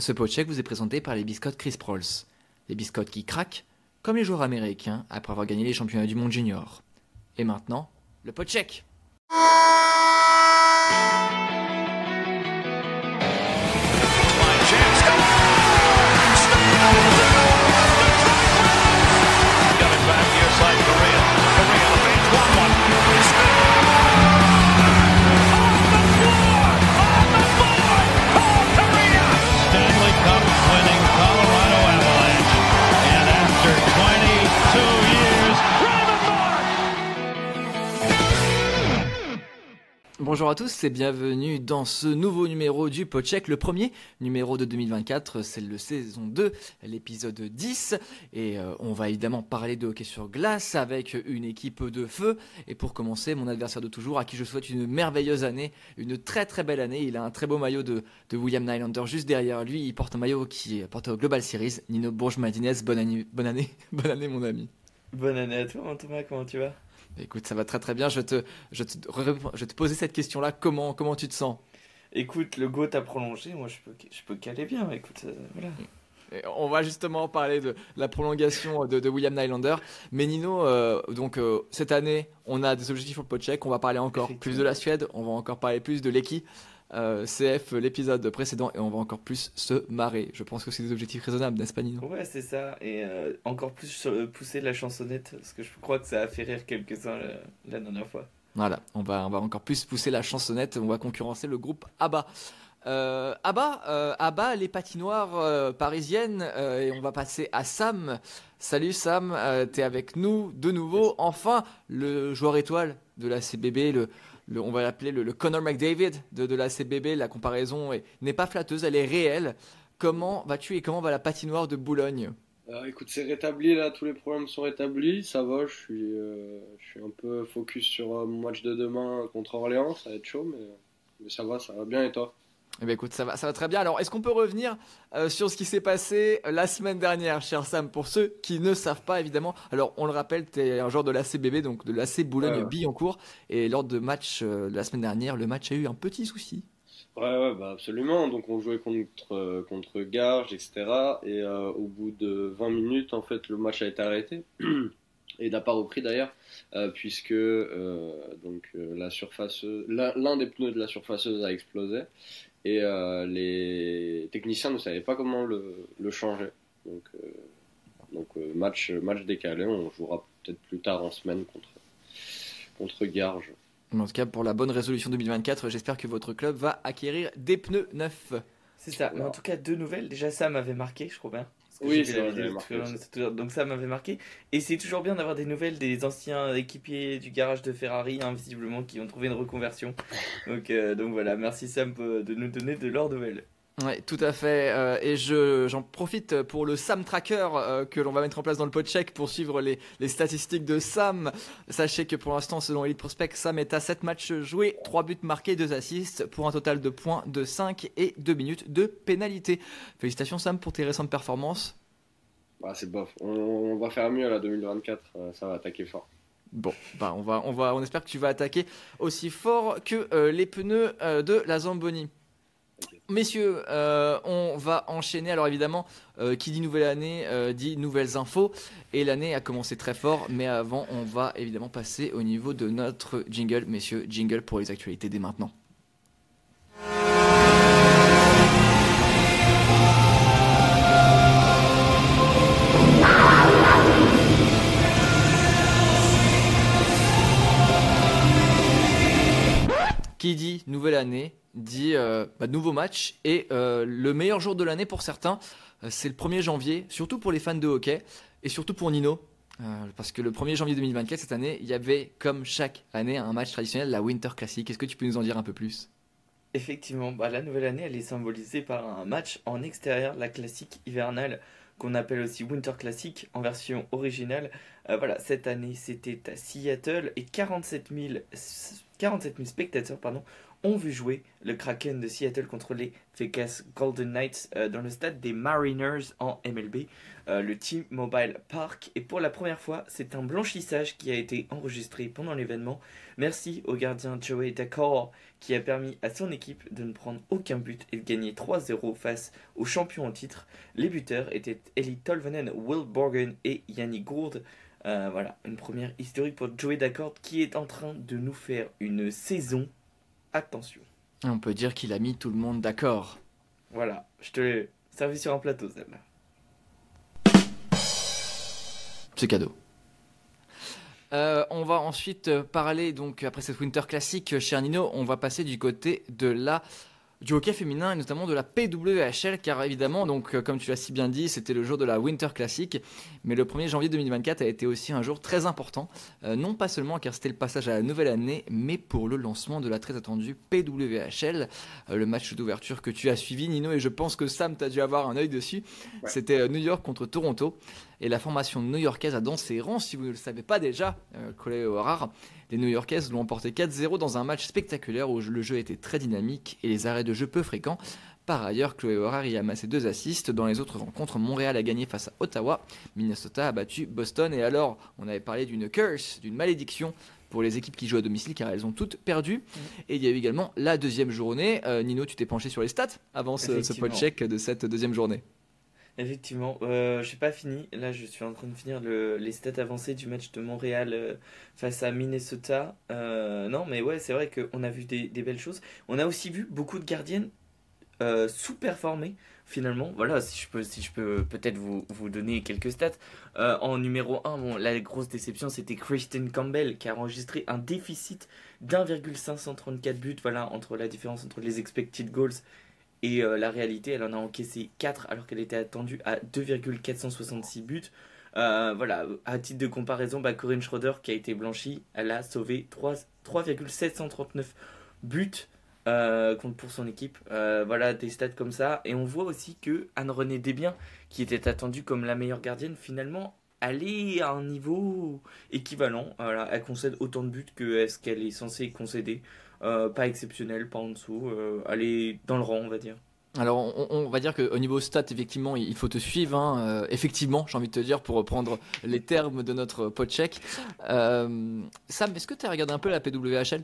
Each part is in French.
Ce pot check vous est présenté par les biscottes Chris Prols. Les biscottes qui craquent, comme les joueurs américains après avoir gagné les championnats du monde junior. Et maintenant, le pot check. Bonjour à tous et bienvenue dans ce nouveau numéro du Podcheck, le premier numéro de 2024, c'est le saison 2, l'épisode 10 et euh, on va évidemment parler de hockey sur glace avec une équipe de feu. Et pour commencer mon adversaire de toujours à qui je souhaite une merveilleuse année, une très très belle année, il a un très beau maillot de, de William Nylander juste derrière lui, il porte un maillot qui est porté au Global Series, Nino Bourges-Madinez, bonne année, bonne année, bonne année mon ami. Bonne année à toi, Thomas, comment tu vas? Écoute, ça va très très bien. Je te, je te, je vais te poser cette question-là. Comment, comment tu te sens? Écoute, le GOAT a prolongé, moi je peux, je peux caler bien, écoute, euh, voilà. Et On va justement parler de la prolongation de, de William Nylander. Mais Nino, euh, donc euh, cette année, on a des objectifs pour le podcheck. On va parler encore plus de la Suède. On va encore parler plus de l'équipe. Euh, CF l'épisode précédent et on va encore plus se marrer. Je pense que c'est des objectifs raisonnables, n'est-ce pas Nino? Ouais, c'est ça, et euh, encore plus euh, pousser la chansonnette, parce que je crois que ça a fait rire quelques-uns la, la dernière fois. Voilà, on va, on va encore plus pousser la chansonnette. On va concurrencer le groupe ABBA. Euh, ABBA, ABBA, les patinoires parisiennes, et on va passer à Sam. Salut Sam, t'es avec nous de nouveau. Enfin, le joueur étoile de la CBB, le, on va l'appeler le, le Connor McDavid de, la CBB. La comparaison est- n'est pas flatteuse, elle est réelle. Comment vas-tu et comment va la patinoire de Boulogne? Euh, écoute, c'est rétabli là, tous les problèmes sont rétablis, ça va, je suis, euh, un peu focus sur mon match de demain contre Orléans, ça va être chaud, mais, mais ça va, ça va bien et toi? Eh bien, écoute, ça va, ça va très bien. Alors, est-ce qu'on peut revenir euh, sur ce qui s'est passé euh, la semaine dernière, cher Sam, pour ceux qui ne savent pas, évidemment? Alors, on le rappelle, tu es un joueur de l'ACBB, donc de l'AC. Boulogne-Billancourt. Et lors de match euh, de la semaine dernière, le match a eu un petit souci. Ouais, ouais, bah absolument, donc on jouait contre, euh, contre Garges, etc. Et au bout de 20 minutes, en fait, le match a été arrêté. Et n'a pas repris d'ailleurs, euh, puisque euh, donc, euh, la surface, l'un l'un des pneus de la surfaceuse a explosé et euh, les techniciens ne savaient pas comment le, le changer. Donc, euh, donc euh, match, match décalé, on jouera peut-être plus tard en semaine contre, contre Garges. En tout cas, pour la bonne résolution 2024, j'espère que votre club va acquérir des pneus neufs. C'est ça, mais en tout cas, deux nouvelles. Déjà, ça m'avait marqué, je crois bien. Oui, c'est toujours- Donc ça m'avait marqué. Et c'est toujours bien d'avoir des nouvelles des anciens équipiers du garage de Ferrari, hein, visiblement, qui ont trouvé une reconversion. Donc, euh, donc voilà, merci Sam euh, de nous donner de leurs nouvelles. Ouais, tout à fait. euh, et je, j'en profite pour le Sam Tracker euh, que l'on va mettre en place dans le podcheck pour suivre les, les statistiques de Sam. Sachez que pour l'instant, selon Elite Prospect, Sam est à 7 matchs joués, 3 buts marqués, 2 assists pour un total de points de 5 et 2 minutes de pénalité. Félicitations Sam pour tes récentes performances. Bah, c'est bof, on, on va faire mieux là 2024, euh, ça va attaquer fort. Bon, bah on va, on va, on espère que tu vas attaquer aussi fort que euh, les pneus de la Zamboni. Messieurs, euh, on va enchaîner. Alors évidemment, euh, qui dit nouvelle année euh, dit nouvelles infos. Et l'année a commencé très fort, mais avant, on va évidemment passer au niveau de notre jingle. Messieurs, jingle pour les actualités dès maintenant. Qui dit nouvelle année dit euh, bah, nouveau match et euh, le meilleur jour de l'année pour certains, euh, c'est le 1er janvier, surtout pour les fans de hockey et surtout pour Nino. Parce que le 1er janvier 2024, cette année, il y avait comme chaque année un match traditionnel, la Winter Classic. Est-ce que tu peux nous en dire un peu plus? Effectivement, bah, la nouvelle année, elle est symbolisée par un match en extérieur, la classique hivernale, qu'on appelle aussi Winter Classic en version originale. Voilà, cette année, c'était à Seattle et 47 000, 47 000 spectateurs pardon, ont vu jouer le Kraken de Seattle contre les Vegas Golden Knights euh, dans le stade des Mariners en MLB, euh, le T-Mobile Park. Et pour la première fois, c'est un blanchissage qui a été enregistré pendant l'événement. Merci au gardien Joey Dacor qui a permis à son équipe de ne prendre aucun but et de gagner 3-0 face aux champions en titre. Les buteurs étaient Eli Tolvanen, Will Borgen et Yannick Gourde. Euh, voilà, une première historique pour Joey Daccord qui est en train de nous faire une saison Attention. On peut dire qu'il a mis tout le monde d'accord. Voilà, je te l'ai servi sur un plateau, celle-là. C'est cadeau. Euh, on va ensuite parler, donc après cette Winter Classic, cher Nino, on va passer du côté de la du hockey féminin et notamment de la PWHL car évidemment donc euh, comme tu l'as si bien dit c'était le jour de la Winter Classic mais le 1er janvier 2024 a été aussi un jour très important euh, non pas seulement car c'était le passage à la nouvelle année mais pour le lancement de la très attendue PWHL euh, le match d'ouverture que tu as suivi Nino et je pense que Sam t'a dû avoir un œil dessus. C'était New York contre Toronto et la formation new-yorkaise a dansé ses rangs si vous ne le savez pas déjà euh, rare les New-Yorkaises l'ont emporté 4-0 dans un match spectaculaire où le jeu était très dynamique et les arrêts de jeu peu fréquents. Par ailleurs, Chloé Horard y a amassé deux assists. Dans les autres rencontres, Montréal a gagné face à Ottawa, Minnesota a battu Boston. Et alors, on avait parlé d'une curse, d'une malédiction pour les équipes qui jouent à domicile car elles ont toutes perdu. Et il y a eu également la deuxième journée. Euh, Nino, tu t'es penché sur les stats avant ce, ce check de cette deuxième journée. Effectivement, euh, je n'ai pas fini. Là, je suis en train de finir le, les stats avancées du match de Montréal euh, face à Minnesota. Euh, non, mais ouais, c'est vrai qu'on a vu des, belles choses. On a aussi vu beaucoup de gardiennes sous-performer finalement. Voilà, si je peux, si peux peut-être vous, vous donner quelques stats. en numéro 1, bon, la grosse déception, c'était Kristen Campbell qui a enregistré un déficit d'1,534 buts. Voilà, entre la différence entre les expected goals et euh, la réalité, elle en a encaissé 4 alors qu'elle était attendue à 2,466 buts. Euh, voilà, à titre de comparaison, bah, Corinne Schroeder qui a été blanchie, elle a sauvé 3,739 buts euh, pour son équipe. voilà, des stats comme ça. Et on voit aussi que Anne-Renée Desbiens, qui était attendue comme la meilleure gardienne, finalement, elle est à un niveau équivalent. Elle concède autant de buts que ce qu'elle est censée concéder. Euh, pas exceptionnel, pas en dessous. Euh, est dans le rang, on va dire. Alors, on, va dire qu'au niveau stats, effectivement, il faut te suivre. Hein. Euh, effectivement, j'ai envie de te dire, pour reprendre les termes de notre podcheck. Euh, Sam, est-ce que tu as regardé un peu la PWHL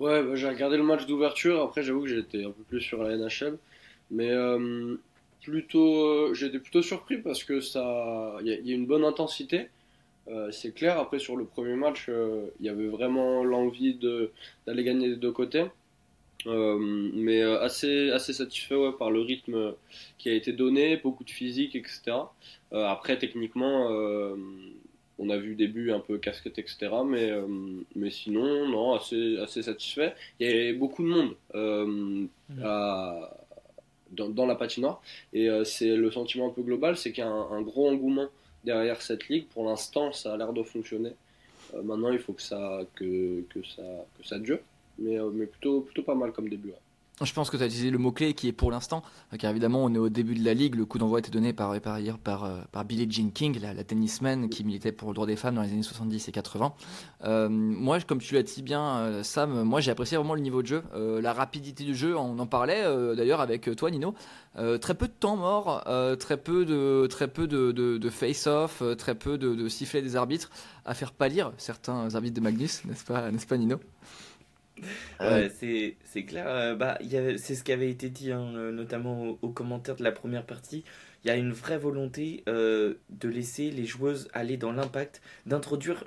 Ouais, bah, j'ai regardé le match d'ouverture. Après, j'avoue que j'étais un peu plus sur la NHL. Mais plutôt, j'étais plutôt surpris parce que ça, il y, a une bonne intensité. Euh, c'est clair, après sur le premier match, euh, il y avait vraiment l'envie d'aller gagner des deux côtés. Euh, mais assez, assez satisfait par le rythme qui a été donné, beaucoup de physique, etc. après, techniquement, on a vu des buts un peu casquettes, etc. Mais, mais sinon, non, assez, assez satisfait. Il y avait beaucoup de monde mmh. dans, dans, la patinoire. Et c'est le sentiment un peu global, c'est qu'il y a un gros engouement derrière cette ligue. Pour l'instant, ça a l'air de fonctionner. Euh, maintenant, il faut que ça, que, ça, que ça dure. Mais, euh, mais plutôt, plutôt pas mal comme début. Je pense que tu as utilisé le mot-clé qui est pour l'instant, car évidemment on est au début de la ligue, le coup d'envoi était donné par, par, par, euh, par Billie Jean King, la, tennisman qui militait pour le droit des femmes dans les années 70 et 80. Euh, moi, comme tu l'as dit bien, euh, Sam, moi j'ai apprécié vraiment le niveau de jeu, la rapidité du jeu, on en parlait d'ailleurs avec toi Nino. très peu de temps mort, très peu de, très peu de, face-off, très peu de, de sifflets des arbitres à faire pâlir certains arbitres de Magnus, n'est-ce pas, n'est-ce pas Nino? Ouais, c'est clair. Euh, bah, c'est ce qui avait été dit, hein, euh, notamment aux, commentaires de la première partie. Il y a une vraie volonté euh, de laisser les joueuses aller dans l'impact, d'introduire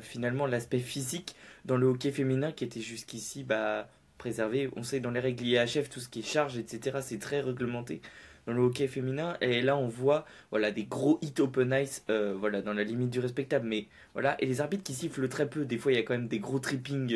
finalement l'aspect physique dans le hockey féminin qui était jusqu'ici bah, préservé. On sait dans les règles IHF, tout ce qui est charge, etc., c'est très réglementé dans le hockey féminin. Et là, on voit voilà, des gros hit open ice voilà, dans la limite du respectable. Mais voilà, et les arbitres qui sifflent très peu. Des fois, il y a quand même des gros trippings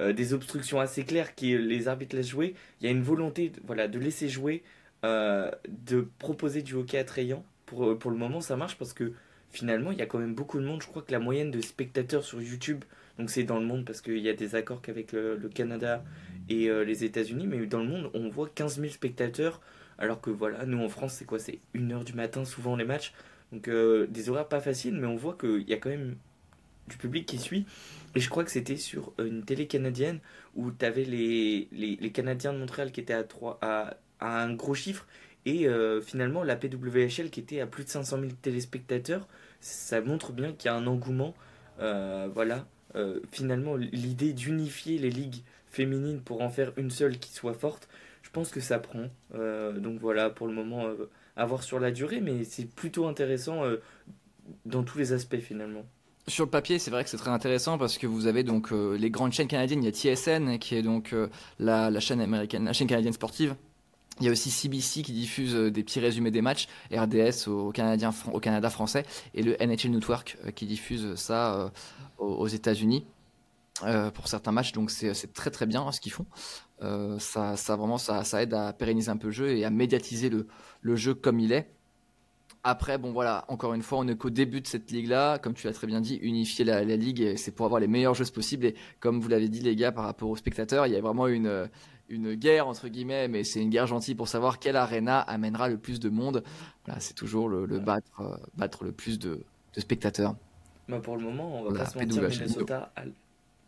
euh, des obstructions assez claires qui les arbitres laissent jouer. Il y a une volonté voilà, de laisser jouer, euh, de proposer du hockey attrayant. Pour, euh, pour le moment, ça marche parce que finalement, il y a quand même beaucoup de monde. Je crois que la moyenne de spectateurs sur YouTube, donc c'est dans le monde parce qu'il y a des accords qu'avec le, Canada et les États-Unis, mais dans le monde, on voit 15 000 spectateurs. Alors que voilà, nous en France, c'est quoi? C'est 1h du matin souvent les matchs. Donc des horaires pas faciles, mais on voit qu'il y a quand même du public qui suit. Et je crois que c'était sur une télé canadienne où tu avais les, les, Canadiens de Montréal qui étaient à, 3, à, un gros chiffre et euh, finalement la PWHL qui était à plus de 500 000 téléspectateurs. Ça montre bien qu'il y a un engouement. Euh, voilà, Euh, finalement l'idée d'unifier les ligues féminines pour en faire une seule qui soit forte, je pense que ça prend. Donc voilà, pour le moment, à voir sur la durée, mais c'est plutôt intéressant dans tous les aspects finalement. Sur le papier, c'est vrai que c'est très intéressant parce que vous avez donc euh, les grandes chaînes canadiennes. Il y a TSN qui est donc euh, la, chaîne canadienne sportive. Il y a aussi CBC qui diffuse euh, des petits résumés des matchs, RDS au, Canada français, et le NHL Network qui diffuse ça aux, États-Unis pour certains matchs. Donc c'est très très bien ce qu'ils font. Ça, vraiment ça, aide à pérenniser un peu le jeu et à médiatiser le jeu comme il est. Après, bon voilà, encore une fois, on n'est qu'au début de cette ligue-là. Comme tu l'as très bien dit, unifier la, la ligue, c'est pour avoir les meilleures joueuses possibles. Et comme vous l'avez dit, les gars, par rapport aux spectateurs, il y a vraiment une, une guerre, entre guillemets, mais c'est une guerre gentille pour savoir quelle arena amènera le plus de monde. Voilà, c'est toujours le, le battre, euh, battre le plus de, de spectateurs. Bah, pour le moment, on va pas se mentir. Minnesota a...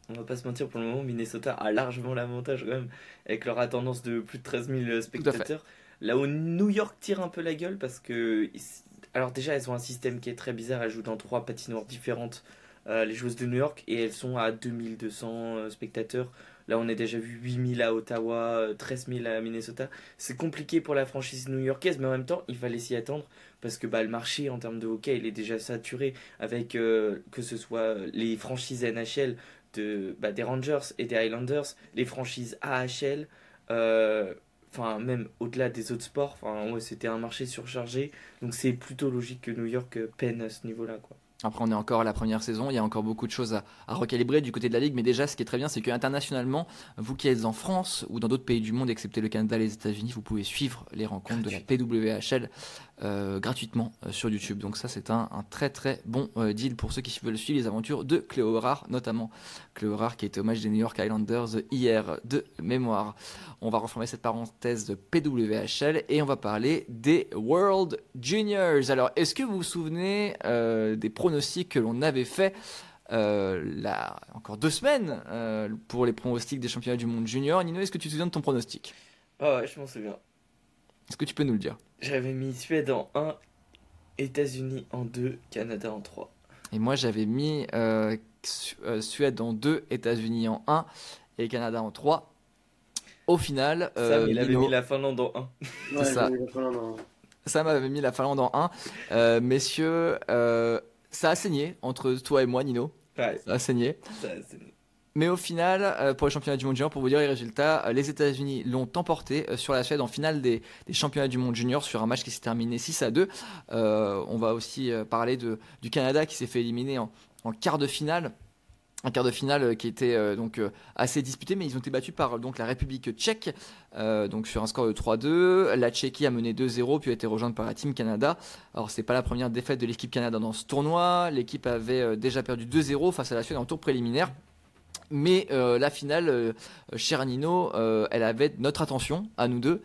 On va pas se mentir, pour le moment, Minnesota a largement l'avantage quand même, avec leur attendance de plus de 13 000 spectateurs. Là où New York tire un peu la gueule parce que... Alors déjà, elles ont un système qui est très bizarre, elles jouent dans trois patinoires différentes, euh, les joueuses de New York, et elles sont à 2200 euh, spectateurs. Là, on a déjà vu 8000 à Ottawa, euh, 13 000 à Minnesota. C'est compliqué pour la franchise new-yorkaise, mais en même temps, il fallait s'y attendre parce que bah, le marché en termes de hockey, il est déjà saturé avec euh, que ce soit les franchises NHL de, bah, des Rangers et des Highlanders, les franchises AHL, euh, enfin même au-delà des autres sports, enfin ouais, c'était un marché surchargé, donc c'est plutôt logique que New York euh, peine à ce niveau-là quoi. Après, on est encore à la première saison, il y a encore beaucoup de choses à, à recalibrer du côté de la Ligue, mais déjà, ce qui est très bien, c'est qu'internationalement, vous qui êtes en France ou dans d'autres pays du monde, excepté le Canada et les États-Unis, vous pouvez suivre les rencontres de la PWHL euh, gratuitement euh, sur YouTube. Donc ça, c'est un, très très bon euh, deal pour ceux qui veulent suivre les aventures de Cléo Rare, notamment Cléo Rare qui était match des New York Islanders hier de mémoire. On va reformer cette parenthèse de PWHL et on va parler des World Juniors. Alors, est-ce que vous vous souvenez des pronostics que l'on avait fait là, encore deux semaines pour les pronostics des championnats du monde junior? Nino, est-ce que tu te souviens de ton pronostic? Ah ouais, je m'en souviens. Est-ce que tu peux nous le dire? J'avais mis Suède en 1, États-Unis en 2, Canada en 3. Et moi, j'avais mis euh, Su- euh, Suède en 2, États-Unis en 1 et Canada en 3. Au final, euh, Sam, il avait mis la Finlande en 1. Ouais, ça. Sam avait mis la Finlande en 1. Euh, messieurs, euh, ça a saigné entre toi et moi, Nino. Ouais, Ça a saigné. ça, Mais au final, euh, pour les championnats du monde junior, pour vous dire les résultats, euh, les États-Unis l'ont emporté euh, sur la Suède en finale des, championnats du monde junior sur un match qui s'est terminé 6 à 2. Euh, on va aussi parler du Canada qui s'est fait éliminer en, quart de finale. Un quart de finale qui était donc assez disputé, mais ils ont été battus par donc la République tchèque, donc sur un score de 3-2. La Tchéquie a mené 2-0, puis a été rejointe par la Team Canada. Alors c'est pas la première défaite de l'équipe Canada dans ce tournoi. L'équipe avait déjà perdu 2-0 face à la Suède en tour préliminaire. Mais euh, la finale, euh, cher Nino, euh, elle avait notre attention, à nous deux.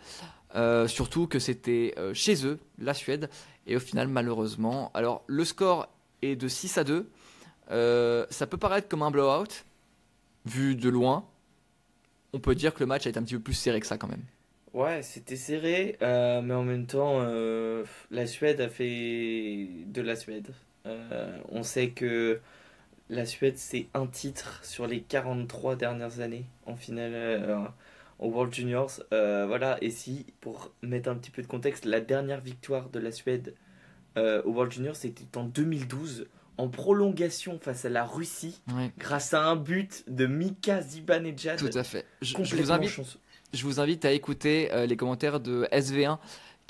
Euh, surtout que c'était chez eux, la Suède. Et au final, malheureusement. Alors, le score est de 6 à 2. Euh, ça peut paraître comme un blowout, vu de loin. On peut dire que le match a été un petit peu plus serré que ça quand même. Ouais, c'était serré, mais en même temps, la Suède a fait de la Suède. On sait que la Suède, c'est un titre sur les 43 dernières années en finale euh, au World Juniors. Euh, voilà, et si, pour mettre un petit peu de contexte, la dernière victoire de la Suède euh, au World Juniors, c'était en 2012, en prolongation face à la Russie, Ouais, grâce à un but de Mika Zibanejad. tout à fait. Je, je vous invite chanceux. Je vous invite à écouter euh, les commentaires de SV1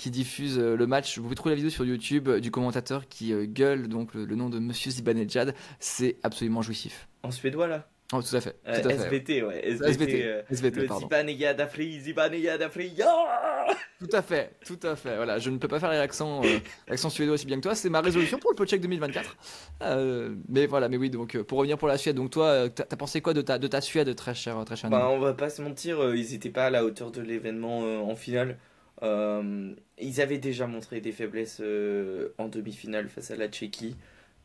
qui diffuse euh, le match. Vous pouvez trouver la vidéo sur YouTube euh, du commentateur qui euh, gueule donc le, le nom de Monsieur Zibanejad. C'est absolument jouissif. En suédois, là? Oh, tout à fait. Euh, tout à fait. SVT, ouais. SVT. SVT, euh, SVT, le pardon. Zibanejad d'Afrique, Zibanejad. Ah Tout à fait, tout à fait. Voilà, je ne peux pas faire l'accent, euh, l'accent suédois aussi bien que toi. C'est ma résolution pour le Pocheck 2024. Euh, mais voilà, mais oui. Donc euh, pour revenir pour la Suède, donc toi, euh, t'as pensé quoi de ta de ta Suède, très cher, très cher. Bah, on va pas se mentir, euh, ils étaient pas à la hauteur de l'événement euh, en finale. Euh, ils avaient déjà montré des faiblesses euh, en demi-finale face à la Tchéquie.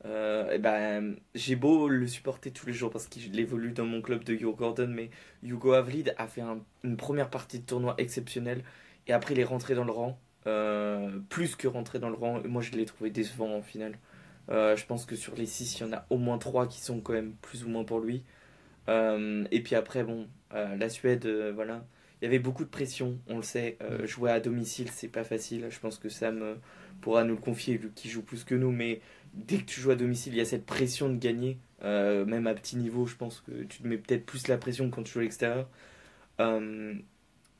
Euh, ben, j'ai beau le supporter tous les jours parce qu'il évolue dans mon club de Hugo Gordon, mais Hugo Avlid a fait un- une première partie de tournoi exceptionnelle et après il est rentré dans le rang, plus que rentré dans le rang. Moi je l'ai trouvé décevant en finale. Je pense que sur les 6, il y en a au moins 3 qui sont quand même plus ou moins pour lui. Et puis après, bon, la Suède, voilà. Il y avait beaucoup de pression, on le sait. Euh, jouer à domicile, c'est pas facile. Je pense que Sam euh, pourra nous le confier vu qu'il joue plus que nous. Mais dès que tu joues à domicile, il y a cette pression de gagner. Euh, même à petit niveau, je pense que tu te mets peut-être plus la pression quand tu joues à l'extérieur. Euh,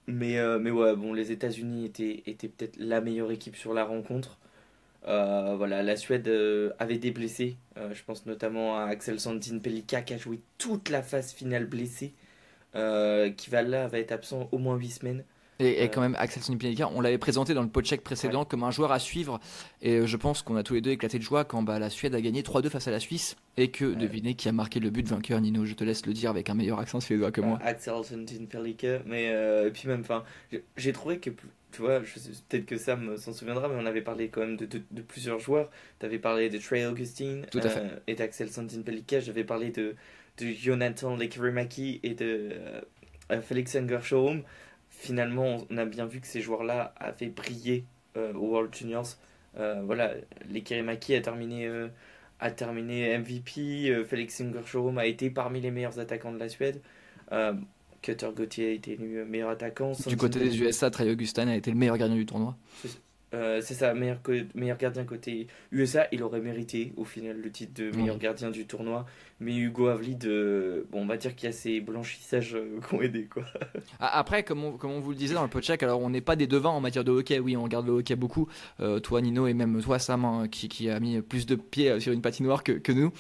mais, mais ouais, bon, les États-Unis étaient, étaient peut-être la meilleure équipe sur la rencontre. Voilà, la Suède avait des blessés. Je pense notamment à Axel Sandin Pelika qui a joué toute la phase finale blessé. Euh, qui va là va être absent au moins 8 semaines. Et, et Euh, quand même, Axel Sonipelika, on l'avait présenté dans le podcheck précédent comme un joueur à suivre. Et euh, je pense qu'on a tous les deux éclaté de joie quand bah, la Suède a gagné 3-2 face à la Suisse. Et que, devinez qui a marqué le but vainqueur, Nino, je te laisse le dire avec un meilleur accent suédois que moi. Euh, Axel Pelika. Mais euh, et puis même, enfin, j'ai- trouvé que, tu vois, peut-être que Sam s'en souviendra, mais on avait parlé quand même de, de, de plusieurs joueurs. Tu avais parlé de Trey Augustine Tout à fait. euh, et d'Axel Pelika. J'avais parlé de, de Jonathan Lekirimaki et de euh, Felix Angershoum. Finalement, on a bien vu que ces joueurs-là avaient brillé euh, au World Juniors. Euh, voilà, Lekirimaki a terminé, euh, a terminé MVP. Felix Angershoum a été parmi les meilleurs attaquants de la Suède. Cutter Gauthier a été élu meilleur attaquant. Du côté des USA, Trey Augustin a été le meilleur gardien du tournoi. Euh, c'est ça, meilleur, meilleur gardien côté USA. Il aurait mérité au final le titre de meilleur gardien du tournoi. Mais Hugo Avlid, euh, bon, on va dire qu'il y a ces blanchissages euh, qui ont aidé. Quoi. Après, comme on, comme on vous le disait dans le podcheck, alors on n'est pas des devins en matière de hockey. Oui, on regarde le hockey beaucoup. Euh, toi, Nino, et même toi, Sam, hein, qui, qui a mis plus de pieds euh, sur une patinoire que, que nous.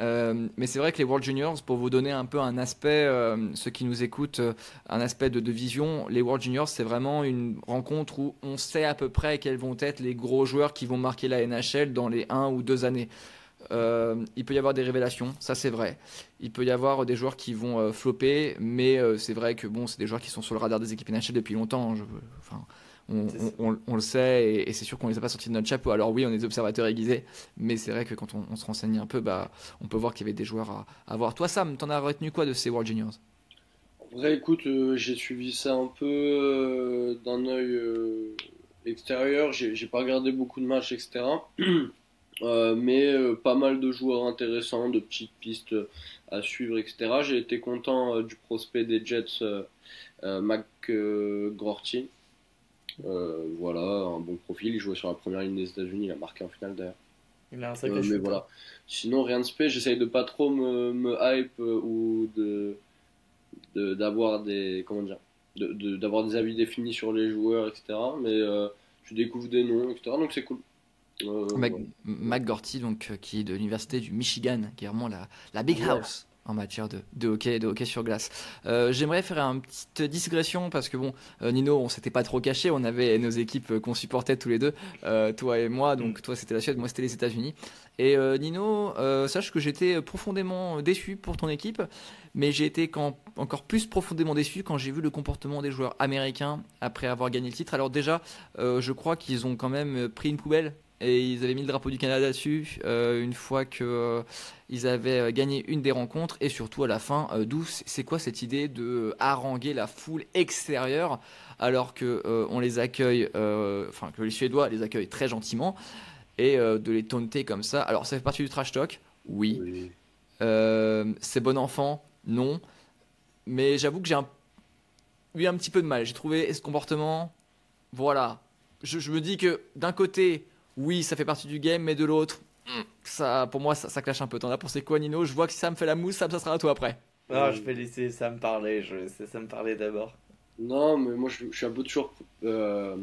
Euh, mais c'est vrai que les World Juniors, pour vous donner un peu un aspect, euh, ceux qui nous écoutent, euh, un aspect de, vision, les World Juniors, c'est vraiment une rencontre où on sait à peu près quels vont être les gros joueurs qui vont marquer la NHL dans les 1 ou 2 années. Il peut y avoir des révélations, ça c'est vrai. Il peut y avoir des joueurs qui vont flopper, mais c'est vrai que bon, c'est des joueurs qui sont sur le radar des équipes NHL depuis longtemps. Enfin, on, C'est ça. on- on- on le sait et, et c'est sûr qu'on les a pas sortis de notre chapeau. Alors oui, on est des observateurs aiguisés, mais c'est vrai que quand on, on se renseigne un peu, bah, on peut voir qu'il y avait des joueurs à, à voir. Toi, Sam, t'en as retenu quoi de ces World Juniors? En vrai, écoute, euh, j'ai suivi ça un peu euh, d'un œil euh, extérieur. J'ai pas regardé beaucoup de matchs, etc. Euh, mais euh, pas mal de joueurs intéressants, de petites pistes à suivre, etc. J'ai été content euh, du prospect des Jets, euh, euh, McGrorty. Euh, voilà, un bon profil. Il jouait sur la première ligne des États-Unis. Il a marqué en finale d'ailleurs. Il a un Euh, sacré mais voilà. Sinon, rien de spé. J'essaye de pas trop me, me hype euh, ou de de- d'avoir des comment dire de- de- d'avoir des avis définis sur les joueurs, etc. Mais euh, je découvre des noms, etc. Donc c'est cool. Euh, Mac, ouais. Mac Gorty, donc, euh, qui est de l'université du Michigan, qui est vraiment la, la big house en matière de, de hockey, de hockey sur glace. Euh, J'aimerais faire une petite digression parce que bon, euh, Nino, on s'était pas trop caché, on avait nos équipes euh, qu'on supportait tous les deux, euh, toi et moi. Donc toi c'était la Suède, moi c'était les États-Unis. Et Nino, sache que j'étais profondément déçu pour ton équipe, mais j'ai été quand- encore plus profondément déçu quand j'ai vu le comportement des joueurs américains après avoir gagné le titre. Alors déjà, je crois qu'ils ont quand même pris une poubelle et ils avaient mis le drapeau du Canada dessus euh, une fois que euh, ils avaient euh, gagné une des rencontres et surtout à la fin d'où c'est quoi cette idée de haranguer la foule extérieure alors que euh, on les accueille euh, enfin que les Suédois les accueillent très gentiment et euh, de les taunter comme ça? Alors ça fait partie du trash talk? Oui Oui. c'est bon enfant, non. Mais j'avoue que j'ai un- eu un petit peu de mal. J'ai trouvé ce comportement, voilà. Je, je me dis que d'un côté, oui, ça fait partie du game, mais de l'autre, hmm, ça, pour moi, ça, ça clash un peu. T'en as pensé quoi, Nino? Je vois que si ça me fait la mousse, Sam, ça sera à toi après. Ah, je vais laisser Sam parler. Je vais laisser Sam parler d'abord. Non, mais moi je, je suis un peu toujours euh,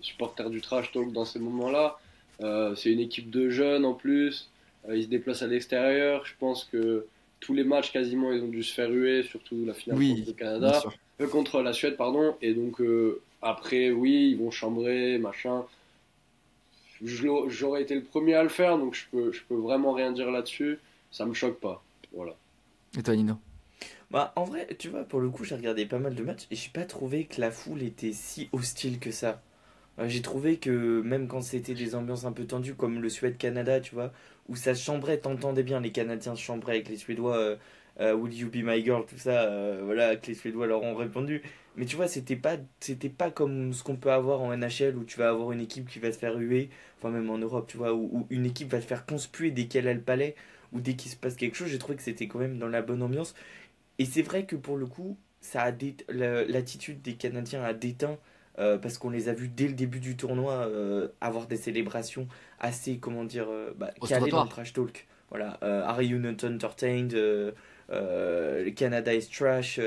supporter du trash talk dans ces moments-là. Euh, c'est une équipe de jeunes en plus. Euh, ils se déplacent à l'extérieur. Je pense que tous les matchs quasiment ils ont dû se faire huer, surtout la finale Oui, contre le Canada. Euh, contre la Suède, pardon. Et donc, euh, après, oui, ils vont chambrer, machin. J'aurais été le premier à le faire, donc je peux, je peux vraiment rien dire là-dessus. Ça me choque pas. Voilà. Et toi, Nino? Bah, en vrai, tu vois, pour le coup, j'ai regardé pas mal de matchs et j'ai pas trouvé que la foule était si hostile que ça. Euh, J'ai trouvé que même quand c'était des ambiances un peu tendues, comme le Suède-Canada, tu vois, où ça se chambrait, t'entendais bien, les Canadiens se chambraient avec les Suédois, euh, euh, Will You Be My Girl, tout ça, euh, voilà, que les Suédois leur ont répondu. Mais tu vois, c'était pas, c'était pas comme ce qu'on peut avoir en NHL, où tu vas avoir une équipe qui va se faire huer, enfin même en Europe, tu vois, où, où une équipe va se faire conspuer dès qu'elle a le palais, ou dès qu'il se passe quelque chose. J'ai trouvé que c'était quand même dans la bonne ambiance. Et c'est vrai que pour le coup, ça a dé- la- l'attitude des Canadiens a déteint euh, parce qu'on les a vus dès le début du tournoi euh, avoir des célébrations assez, comment dire, euh, bah, calées dans le trash talk. Voilà, euh, Are you not entertained Canada is trash,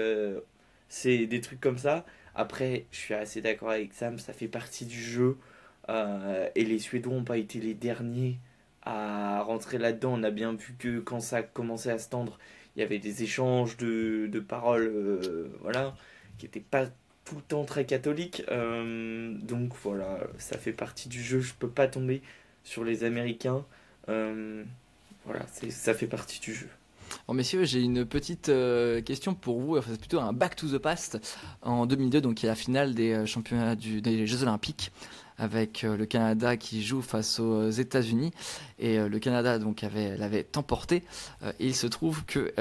c'est des trucs comme ça. Après, je suis assez d'accord avec Sam, ça fait partie du jeu. euh, et les Suédois n'ont pas été les derniers à rentrer là-dedans. On a bien vu que quand ça a commencé à se tendre, il y avait des échanges de, de paroles, euh, voilà, qui n'étaient pas tout le temps très catholiques. Euh, donc voilà, ça fait partie du jeu. Je peux pas tomber sur les Américains. Voilà, ça fait partie du jeu. Bon, messieurs, j'ai une petite euh, question pour vous. C'est plutôt un back to the past. En 2002, donc, il y a la finale des euh, championnats des Jeux Olympiques avec euh, le Canada qui joue face aux États-Unis. Et le Canada donc avait l'avait emporté. Il se trouve que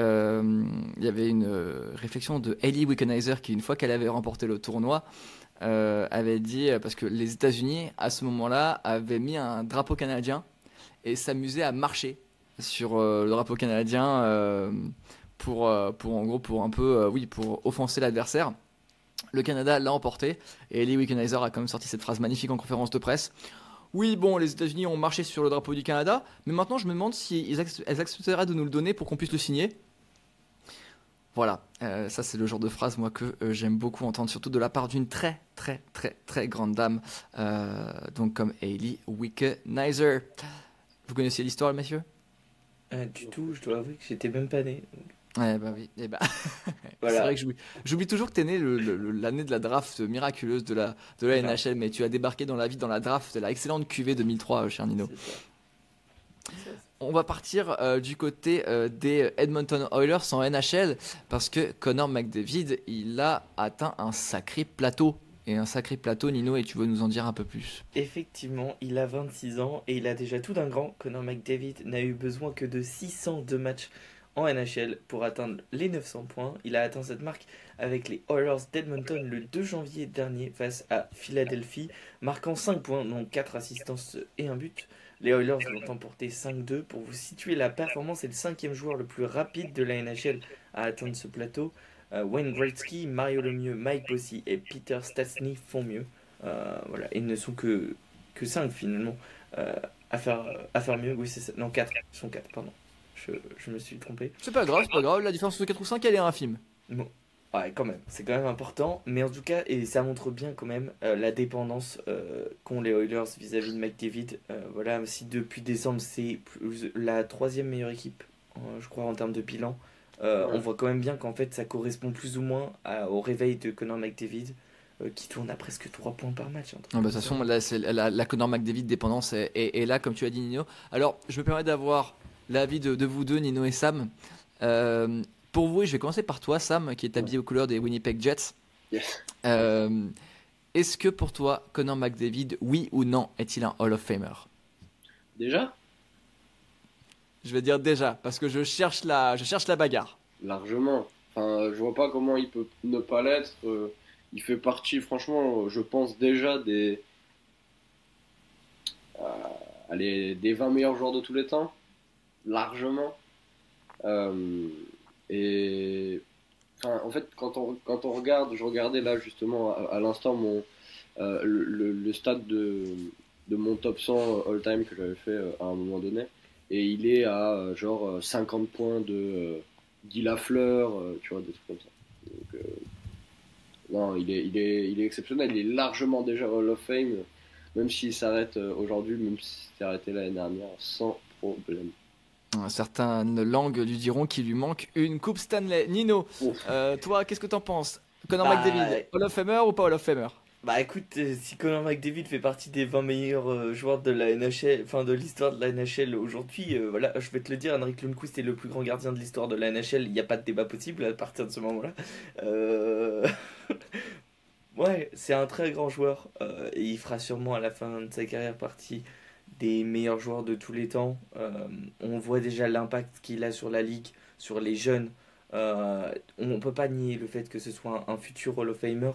il y avait une réflexion de Hayley Wickenheiser qui, une fois qu'elle avait remporté le tournoi, avait dit parce que les États-Unis à ce moment-là avaient mis un drapeau canadien et s'amusaient à marcher sur euh, le drapeau canadien euh, pour, euh, pour en gros pour un peu oui pour offenser l'adversaire. Le Canada l'a emporté et Lee Wickenheiser a quand même sorti cette phrase magnifique en conférence de presse. Oui, bon, les États-Unis ont marché sur le drapeau du Canada, mais maintenant je me demande si elles accepteraient de nous le donner pour qu'on puisse le signer. Voilà, ça c'est le genre de phrase moi que j'aime beaucoup entendre, surtout de la part d'une très très très très grande dame, donc comme Hayley Wickenheiser. Vous connaissiez l'histoire, messieurs? Euh, du tout, je dois avouer que j'étais même pas né. Ouais, bah oui. Et bah, c'est vrai que j'oublie, j'oublie toujours que t'es né le- l'année de la draft miraculeuse de la, de la Voilà. NHL, mais tu as débarqué dans la vie dans la draft de la excellente QV 2003, euh, cher Nino. On va partir euh, du côté euh, des Edmonton Oilers en NHL parce que Connor McDavid, il a atteint un sacré plateau. Et un sacré plateau, Nino, et tu veux nous en dire un peu plus? Effectivement, il a 26 ans et il a déjà tout d'un grand. Conor McDavid n'a eu besoin que de 602 matchs en NHL pour atteindre les 900 points. Il a atteint cette marque avec les Oilers d'Edmonton le 2 janvier dernier face à Philadelphie, marquant 5 points, dont 4 assistances et un but. Les Oilers l'ont emporté 5-2. Pour vous situer la performance, c'est le cinquième joueur le plus rapide de la NHL à atteindre ce plateau. Euh, Wayne Gretzky, Mario Lemieux, Mike Bossy et Peter Stastny font mieux. Euh, voilà, ils ne sont que, que 5 finalement euh, à, faire, à faire mieux. Oui, c'est ça. Non, 4. Ils sont 4, pardon. Je, je me suis trompé. C'est pas grave, c'est pas grave, la différence entre 4 ou 5, elle est infime. Ouais, quand même, c'est quand même important. Mais en tout cas, et ça montre bien quand même euh, la dépendance euh, qu'ont les Oilers vis-à-vis de McDavid. Euh, voilà, si depuis décembre c'est la troisième meilleure équipe, euh, je crois, en termes de bilan, euh, Ouais. on voit quand même bien qu'en fait ça correspond plus ou moins à- au réveil de Conor McDavid, euh, qui tourne à presque 3 points par match. un truc Non, bah, de toute façon, là, la, la Connor McDavid dépendance est, est- est là, comme tu as dit, Nino. Alors, je me permets d'avoir l'avis de, de vous deux, Nino et Sam. Euh, pour vous, et je vais commencer par toi, Sam, qui est habillé aux couleurs des Winnipeg Jets. Yes. Euh, Est-ce que pour toi, Connor McDavid, oui ou non, est-il un Hall of Famer? Déjà? Je vais dire déjà, parce que je cherche la, je cherche la bagarre. Largement. Enfin, je vois pas comment il peut ne pas l'être. Euh, il fait partie, franchement, je pense déjà des. euh, des 20 meilleurs joueurs de tous les temps. Largement. Euh, et. En fait, quand on, quand on regarde, je regardais là justement à, l'instant mon, euh, le, le- le stade de, de mon top 100 all-time que j'avais fait à un moment donné. Et il est à euh, genre euh, 50 points de. euh, Guy Lafleur, euh, tu vois, des trucs comme ça. Donc, euh, non, il est, il, est, il est exceptionnel, il est largement déjà Hall of Fame, même s'il s'arrête euh, aujourd'hui, même s'il s'est arrêté l'année dernière, sans problème. Euh, Certaines langues lui diront qu'il lui manque une Coupe Stanley. Nino, euh, toi, qu'est-ce que t'en penses? Connor Bah, McDavid, Hall of Famer ou pas Hall of Famer? Bah écoute, euh, si Conor McDavid fait partie des 20 meilleurs euh, joueurs de la NHL, enfin de l'histoire de la NHL aujourd'hui, euh, voilà, je vais te le dire, Henrik Lundqvist est le plus grand gardien de l'histoire de la NHL, il n'y a pas de débat possible à partir de ce moment-là. Ouais, c'est un très grand joueur. et il fera sûrement à la fin de sa carrière partie des meilleurs joueurs de tous les temps. On voit déjà l'impact qu'il a sur la ligue, sur les jeunes. On ne peut pas nier le fait que ce soit un futur Hall of Famer.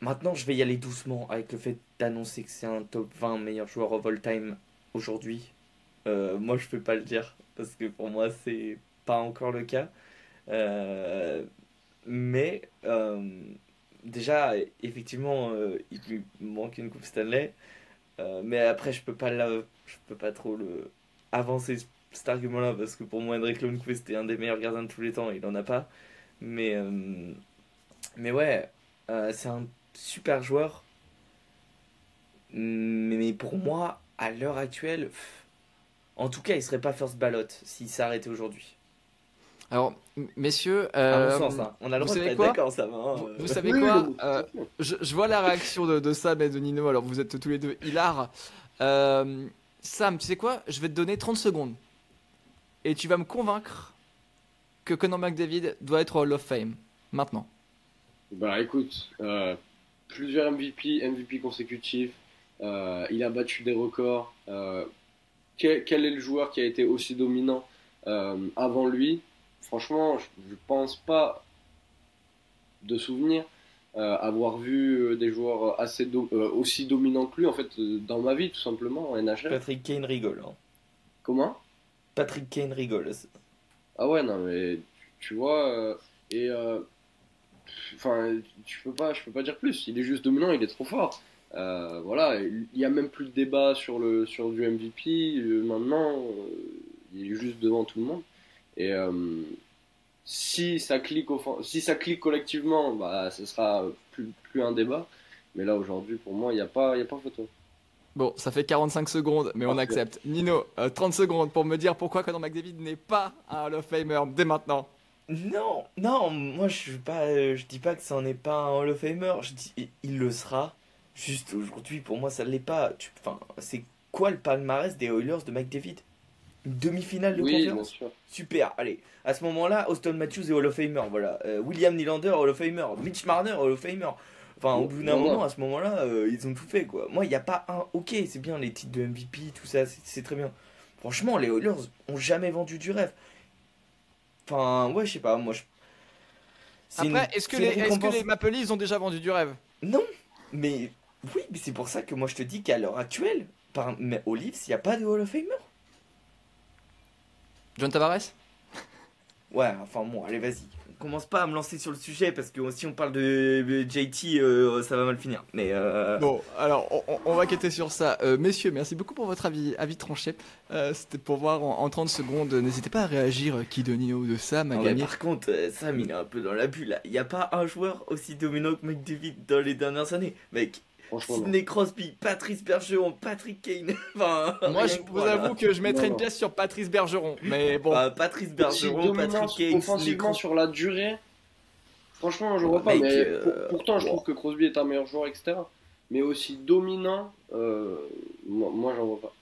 Maintenant, je vais y aller doucement avec le fait d'annoncer que c'est un top 20 meilleur joueur of all time aujourd'hui. Euh, moi, je peux pas le dire parce que pour moi, c'est pas encore le cas. Euh, mais euh, déjà, effectivement, il lui manque une coupe Stanley. Mais après, je peux pas la- je peux pas trop le avancer cet argument-là parce que pour moi, Hendrik Lundqvist est un des meilleurs gardiens de tous les temps. Il en a pas. Mais mais ouais, c'est un super joueur. Mais pour moi, à l'heure actuelle, pff, en tout cas, il serait pas first ballot s'il s'arrêtait aujourd'hui. Alors, messieurs, À euh, mon sens, hein. on a le droit de savez pas être quoi d'accord, ça va. hein. vous, Euh, vous savez quoi Euh, je, je vois la réaction de, de Sam et de Nino, alors vous êtes tous les deux hilar. Euh, Sam, tu sais quoi? Je vais te donner 30 secondes. Et tu vas me convaincre que Conor McDavid doit être Hall of Fame. Maintenant. Bah écoute, euh, plusieurs MVP, MVP consécutifs, euh, il a battu des records. euh, quel, quel est le joueur qui a été aussi dominant euh, avant lui? Franchement, je, je pense pas de souvenir avoir vu des joueurs assez do- aussi dominants que lui en fait dans ma vie tout simplement en NHL. Patrick Kane rigole. hein. Comment? Patrick Kane rigole. Ah ouais, non, mais tu vois, et enfin, tu peux pas, je peux pas dire plus. Il est juste dominant, il est trop fort. Euh, voilà, il y a même plus de débat sur le sur du MVP. euh, maintenant, euh, il est juste devant tout le monde. Et euh, si ça clique, si ça clique collectivement, bah, ce sera plus plus un débat. Mais là aujourd'hui, pour moi, il n'y a pas, il y a pas photo. Bon, ça fait 45 secondes, mais on accepte. Nino, euh, 30 secondes pour me dire pourquoi Conor McDavid n'est pas un Hall of Famer dès maintenant. Non, non, moi je suis pas, euh, je dis pas que ça en est pas un Hall of Famer. Je dis il- le sera. Juste aujourd'hui, pour moi, ça l'est pas. Tu- Enfin, c'est quoi le palmarès des Oilers de McDavid? Une demi-finale de Oui, bien conférence sûr. Super, allez. À ce moment-là, Austin Matthews est Hall of Famer, voilà. Euh, William Nylander, Hall of Famer. Mitch Marner, Hall of Famer. Enfin, au bout d'un moment, à ce moment-là, euh, ils ont tout fait, quoi. Moi, il n'y a pas un... Ok, c'est bien, les titres de MVP, tout ça, c'est c'est très bien. Franchement, les Oilers ont jamais vendu du rêve. Enfin, ouais, je sais pas, moi, je... une- Après, est-ce que, les Maple Leafs ont déjà vendu du rêve? Non, mais... Oui, mais c'est pour ça que moi, je te dis qu'à l'heure actuelle, par... mais aux Leafs, il n'y a pas de Hall of Famer. John Tavares? Ouais, enfin bon, allez, vas-y. Commence pas à me lancer sur le sujet parce que si on parle de JT, euh, ça va mal finir. Mais euh, Bon, alors on, va quitter sur ça. Euh, messieurs, merci beaucoup pour votre avis, avis tranché. C'était pour voir en, en 30 secondes. N'hésitez pas à réagir qui de Nino ou de Sam a gagné. par contre, Sam, il est un peu dans la bulle là. Il n'y a pas un joueur aussi dominant que McDavid dans les dernières années? Mec. Sidney Crosby, Patrice Bergeron, Patrick Kane. enfin, Moi, je vous voilà. avoue que je mettrais une pièce sur Patrice Bergeron. Mais bon, Bah, Patrice Bergeron, Patrick Kane, offensivement Crosby. sur la durée, franchement, je vois pas. mec, mais euh, pour- pourtant, je trouve que Crosby est un meilleur joueur, etc. Mais aussi dominant, euh, moi, moi, j'en vois pas.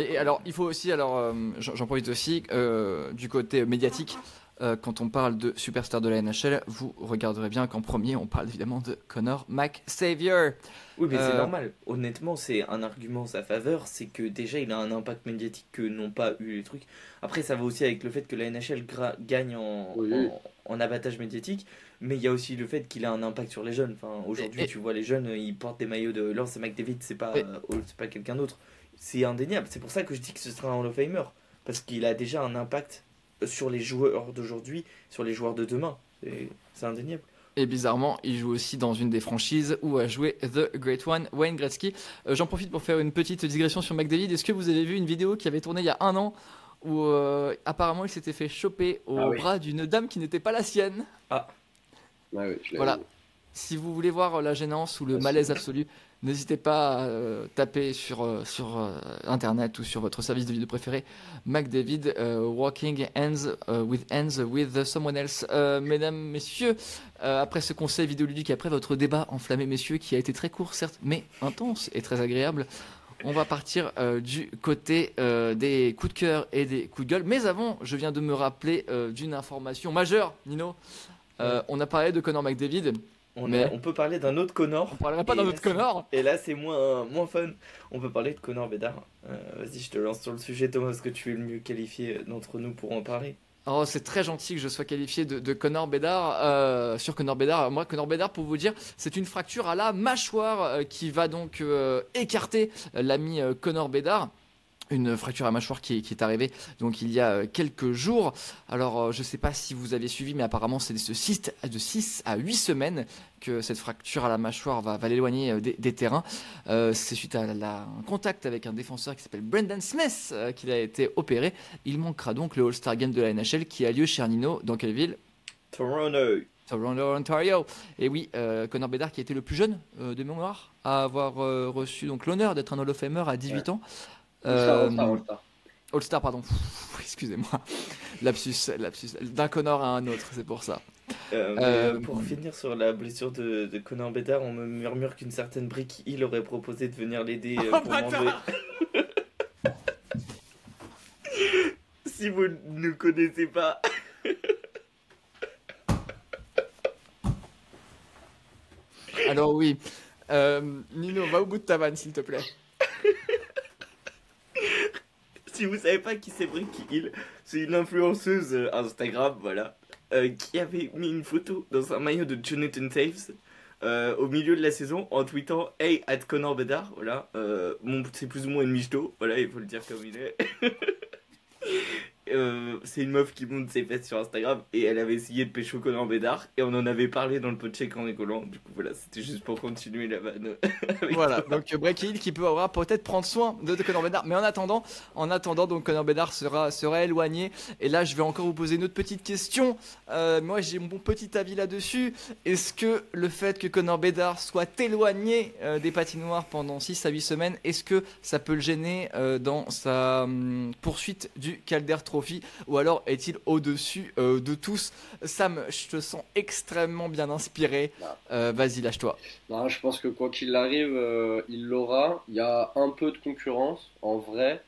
Et, et alors, il faut aussi, alors, euh, j'en j'en profite aussi, euh, du côté médiatique, euh, quand on parle de superstar de la NHL, vous regarderez bien qu'en premier, on parle évidemment de Connor McSavior. Oui, mais c'est Euh, normal. Honnêtement, c'est un argument en sa faveur. C'est que déjà, il a un impact médiatique que n'ont pas eu les trucs. Après, ça va aussi avec le fait que la NHL gra- gagne en, Oui. en, en abattage médiatique. Mais il y a aussi le fait qu'il a un impact sur les jeunes. Enfin, aujourd'hui, Et- tu vois, les jeunes, ils portent des maillots de Lance et McDavid, c'est pas, Et- euh, c'est pas quelqu'un d'autre. C'est indéniable. C'est pour ça que je dis que ce sera un Hall of Famer. Parce qu'il a déjà un impact sur les joueurs d'aujourd'hui, sur les joueurs de demain. C'est indéniable. Et bizarrement, il joue aussi dans une des franchises où a joué The Great One, Wayne Gretzky. Euh, J'en profite pour faire une petite digression sur McDavid. Est-ce que vous avez vu une vidéo qui avait tourné il y a un an où euh, apparemment il s'était fait choper au Ah oui. bras d'une dame qui n'était pas la sienne ouais, je l'ai Voilà. vu. Si vous voulez voir la gênance ou le Ah, malaise absolu, n'hésitez pas à euh, taper sur, euh, sur euh, internet ou sur votre service de vidéo préféré McDavid euh, Walking Hands with Hands with Someone Else. Mesdames, messieurs, après ce conseil vidéoludique, après votre débat enflammé, messieurs, qui a été très court certes, mais intense et très agréable, on va partir euh, du côté euh, des coups de cœur et des coups de gueule. Mais avant, je viens de me rappeler euh, d'une information majeure, Nino. On a parlé de Conor McDavid. On, Mais- a- on peut parler d'un autre Connor. On parlera pas d'un autre Connor. Et là, c'est moins, moins fun. On peut parler de Connor Bedard. Euh, Vas-y, je te lance sur le sujet, Thomas, parce que tu es le mieux qualifié d'entre nous pour en parler. Oh, c'est très gentil que je sois qualifié de, de Connor Bedard. euh, sur Connor Bedard, moi, Connor Bedard, pour vous dire, c'est une fracture à la mâchoire euh, qui va donc écarter l'ami Connor Bedard. Une fracture à mâchoire qui est, qui est arrivée donc il y a euh, quelques jours. Alors euh, je sais pas si vous avez suivi, mais apparemment c'est de 6, de 6 à 8 semaines que cette fracture à la mâchoire va, va l'éloigner euh, des, des terrains. Euh, c'est suite à la- un contact avec un défenseur qui s'appelle Brendan Smith euh, qu'il a été opéré. Il manquera donc le All-Star Game de la NHL qui a lieu chez Arnino. Dans quelle ville? Toronto. Toronto, Ontario. Et oui, euh, Connor Bedard qui été le plus jeune de mémoire à avoir reçu donc l'honneur d'être un Hall of Famer à 18 ans. All-Star, Euh, All-Star, All-Star. All-Star, pardon. Excusez-moi. Lapsus, lapsus. D'un Connor à un autre, c'est pour ça. Euh, Euh, euh, pour finir sur la blessure de, de Connor Bedard, on me murmure qu'une certaine Brick Hill aurait proposé de venir l'aider Oh, pour manger. si vous ne connaissez pas. Alors oui. Nino, va au bout de ta vanne, s'il te plaît. Si vous savez pas qui c'est Brick Hill, c'est une influenceuse euh, Instagram, voilà, euh, qui avait mis une photo dans un maillot de Jonathan Taves euh, au milieu de la saison en tweetant Hey, at Connor Bedard, voilà, c'est plus ou moins une michto, voilà, il faut le dire comme il est. Euh, c'est une meuf qui monte ses fesses sur Instagram et elle avait essayé de pécho Connor Bedard et on en avait parlé dans le podcast en rigolant. Du coup, voilà, c'était juste pour continuer la vanne. Voilà, toi. donc euh, Breaky Hill qui peut avoir peut-être prendre soin de, de Connor Bedard. Mais en attendant, en attendant, donc Connor Bedard sera, sera éloigné. Et là, je vais encore vous poser une autre petite question. Euh, moi, j'ai mon petit avis là-dessus. Est-ce que le fait que Connor Bedard soit éloigné euh, des patinoires pendant 6 à 8 semaines, est-ce que ça peut le gêner dans sa hum, poursuite du Calder Trophy? Ou alors est-il au-dessus euh, de tous? Sam, je te sens extrêmement bien inspiré. Euh, Vas-y, lâche-toi. Non, je pense que quoi qu'il arrive, euh, il l'aura. Il y a un peu de concurrence, en vrai.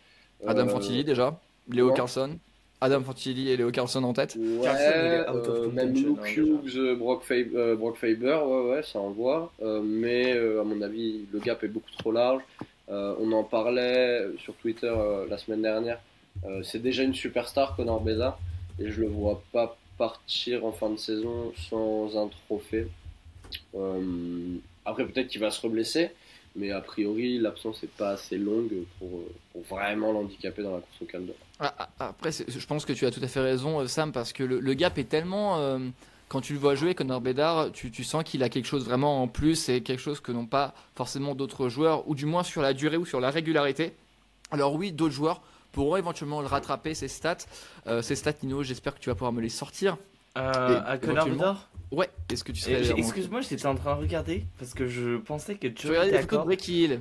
Adam Fantilli déjà, Léo comment? Carlson. Adam Fantilli et Léo Carlson en tête. Ouais, euh, même contention, Luke hein, Hughes, euh, Brock, Faber, euh, Brock Faber, ouais, ouais, ça envoie. Euh, mais euh, à mon avis, le gap est beaucoup trop large. Euh, on en parlait sur Twitter euh, la semaine dernière. Euh, c'est déjà une superstar, Connor Bedard, et je le vois pas partir en fin de saison sans un trophée. Euh, après, peut-être qu'il va se reblesser, mais a priori, l'absence n'est pas assez longue pour, vraiment l'handicaper dans la course au Calder. Ah, ah, Après, c'est- je pense que tu as tout à fait raison, euh, Sam, parce que le, gap est tellement. quand tu le vois jouer, Connor Bedard, tu, tu sens qu'il a quelque chose vraiment en plus et quelque chose que n'ont pas forcément d'autres joueurs, ou du moins sur la durée ou sur la régularité. Alors, oui, d'autres joueurs pourront éventuellement le rattraper, ses stats. Euh, ces stats, Nino, j'espère que tu vas pouvoir me les sortir. Euh, à Connor éventuellement- Bedard Ouais, est-ce que tu j'ai- Excuse-moi, j'étais en train de regarder parce que je pensais que Joey de D'accord.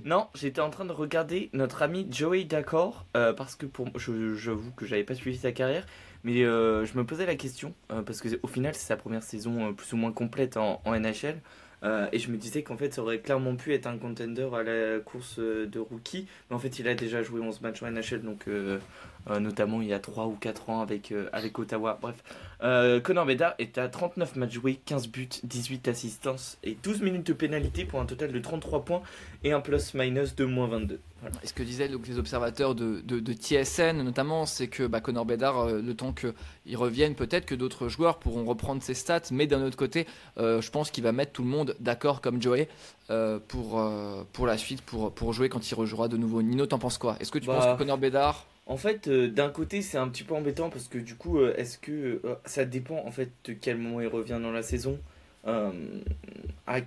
Non, j'étais en train de regarder notre ami Joey D'accord euh, parce que pour je j'avoue que j'avais pas suivi sa carrière, mais euh, je me posais la question parce que au final c'est sa première saison plus ou moins complète en, en NHL. Euh, et je me disais qu'en fait ça aurait clairement pu être un contender à la course euh, de rookie, mais en fait il a déjà joué 11 matchs en NHL, donc euh, notamment il y a 3 ou 4 ans avec, euh, avec Ottawa. Bref, euh, Connor Bedard est à 39 matchs joués, 15 buts, 18 assistances et 12 minutes de pénalité pour un total de 33 points et un plus-minus de moins 22. Voilà. Et ce que disaient donc les observateurs de, de, de TSN notamment, c'est que bah, Connor Bedard, euh, le temps qu'il revienne, peut-être que d'autres joueurs pourront reprendre ses stats, mais d'un autre côté, euh, je pense qu'il va mettre tout le monde d'accord comme Joey euh, pour, euh, pour la suite, pour, pour jouer quand il rejouera de nouveau. Nino, t'en penses quoi? Est-ce que tu Bah, penses que Connor Bedard En fait, euh, d'un côté, c'est un petit peu embêtant parce que du coup, euh, est-ce que euh, ça dépend en fait de quel moment il revient dans la saison, à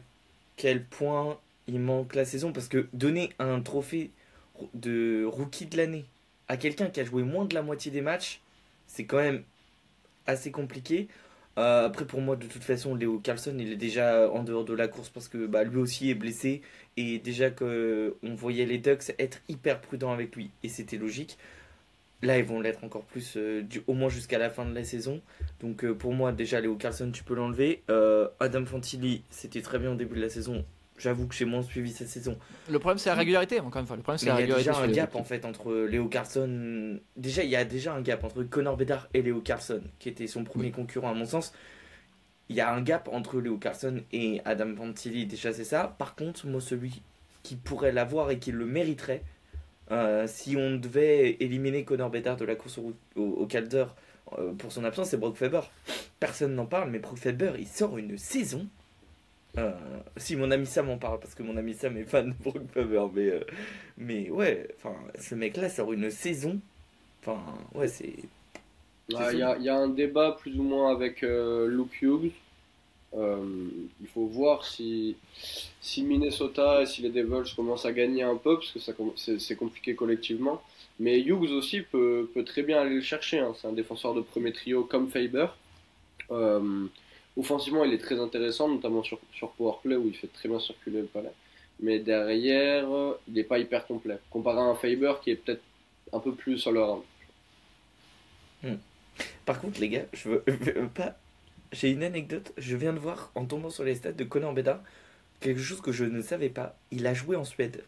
quel point il manque la saison? Parce que donner un trophée de rookie de l'année à quelqu'un qui a joué moins de la moitié des matchs, c'est quand même assez compliqué. Après, pour moi, de toute façon, Léo Carlson, il est déjà en dehors de la course parce que bah, lui aussi est blessé. Et déjà que on voyait les Ducks être hyper prudents avec lui. Et c'était logique. Là, ils vont l'être encore plus, euh, du, au moins jusqu'à la fin de la saison. Donc, euh, pour moi, déjà, Léo Carlson, tu peux l'enlever. Euh, Adam Fantilli, c'était très bien au début de la saison. J'avoue que j'ai moins suivi cette saison. Le problème, c'est la régularité, encore une fois. Le problème, c'est la il y a déjà un gap en fait entre Léo Carlson. Déjà, il y a déjà un gap entre Connor Bedard et Léo Carlson, qui était son premier concurrent à mon sens. il y a un gap entre Leo Carlson et Adam Fantilli, déjà c'est ça. Par contre, moi, celui qui pourrait l'avoir et qui le mériterait, euh, si on devait éliminer Connor Bedard de la course au, au, au Calder euh, pour son absence, c'est Brock Faber. Personne n'en parle, mais Brock Faber, il sort une saison. Euh, si mon ami Sam en parle, parce que mon ami Sam est fan de Brock Faber, mais, mais ouais, enfin, ce mec-là sort une saison. Enfin, ouais, c'est. Il y, a, y a un débat plus ou moins avec Luke Hughes. Euh, il faut voir si, si Minnesota et si les Devils commencent à gagner un peu, parce que c'est compliqué collectivement. Mais Hughes aussi peut, très bien aller le chercher. hein. C'est un défenseur de premier trio comme Faber. Euh, offensivement, il est très intéressant, notamment sur, sur Powerplay où il fait très bien circuler le palais. Mais derrière, il n'est pas hyper complet. Comparé à un Faber qui est peut-être un peu plus all around. Par contre, les gars, je veux, je veux pas. J'ai une anecdote. Je viens de voir en tombant sur les stats de Connor Bedard quelque chose que je ne savais pas. Il a joué en Suède.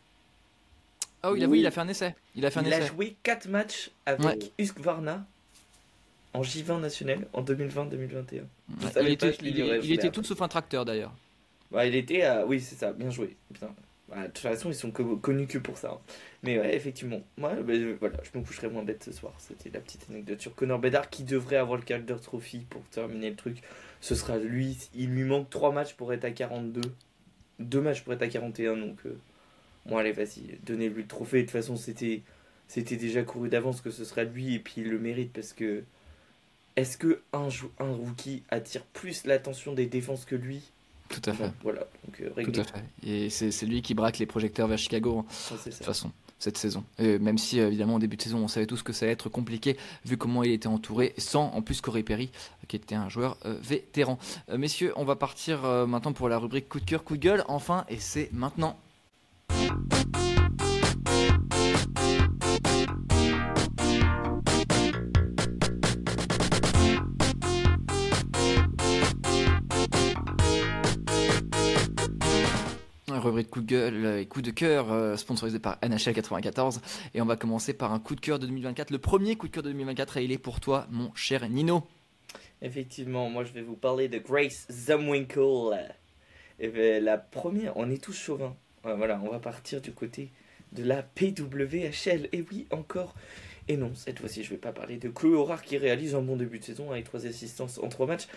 Ah oui, il a, Oui. il a fait un essai. Il a fait un Il a essai. joué 4 matchs avec Ouais. Husqvarna en J20 national en 2020-2021. Ouais. Je savais Il était, il, il tout sauf un tracteur d'ailleurs. Bah, il était à... Oui, c'est ça, bien joué. Putain. Bah, de toute façon, ils sont co- connus que pour ça. hein. Mais ouais, effectivement. Moi, bah, voilà, je me coucherai moins bête ce soir. C'était la petite anecdote sur Connor Bedard qui devrait avoir le Calder Trophy pour terminer le truc. Ce sera lui. Il lui manque 3 matchs pour être à 42. 2 matchs pour être à 41. Donc, euh, bon, allez, vas-y, donnez-lui le trophée. De toute façon, c'était déjà couru d'avance que ce sera lui. Et puis, il le mérite parce que. Est-ce que un, un rookie attire plus l'attention des défenses que lui Tout à fait. Voilà, donc euh, Tout réglé. à fait. Et c'est lui qui braque les projecteurs vers Chicago. hein. Ça, c'est de toute façon, cette saison. Et même si, euh, évidemment, au début de saison, on savait tous que ça allait être compliqué, vu comment il était entouré, sans en plus Corey Perry, qui était un joueur euh, vétéran. Euh, messieurs, on va partir euh, maintenant pour la rubrique coup de cœur, coup de gueule, enfin, et c'est maintenant. Rubrique coup de gueule euh, coup de cœur euh, sponsorisé par NHL 94 et on va commencer par un coup de cœur de 2024 le premier coup de cœur de 2024 et il est pour toi mon cher Nino Effectivement, moi je vais vous parler de Grace Zumwinkle. Et ben, la première, on est tous chauvins. Voilà, on va partir du côté de la PWHL. Et oui, encore. Et non, cette fois-ci, je vais pas parler de Chloé Horar qui réalise un bon début de saison avec trois assistances en trois matchs.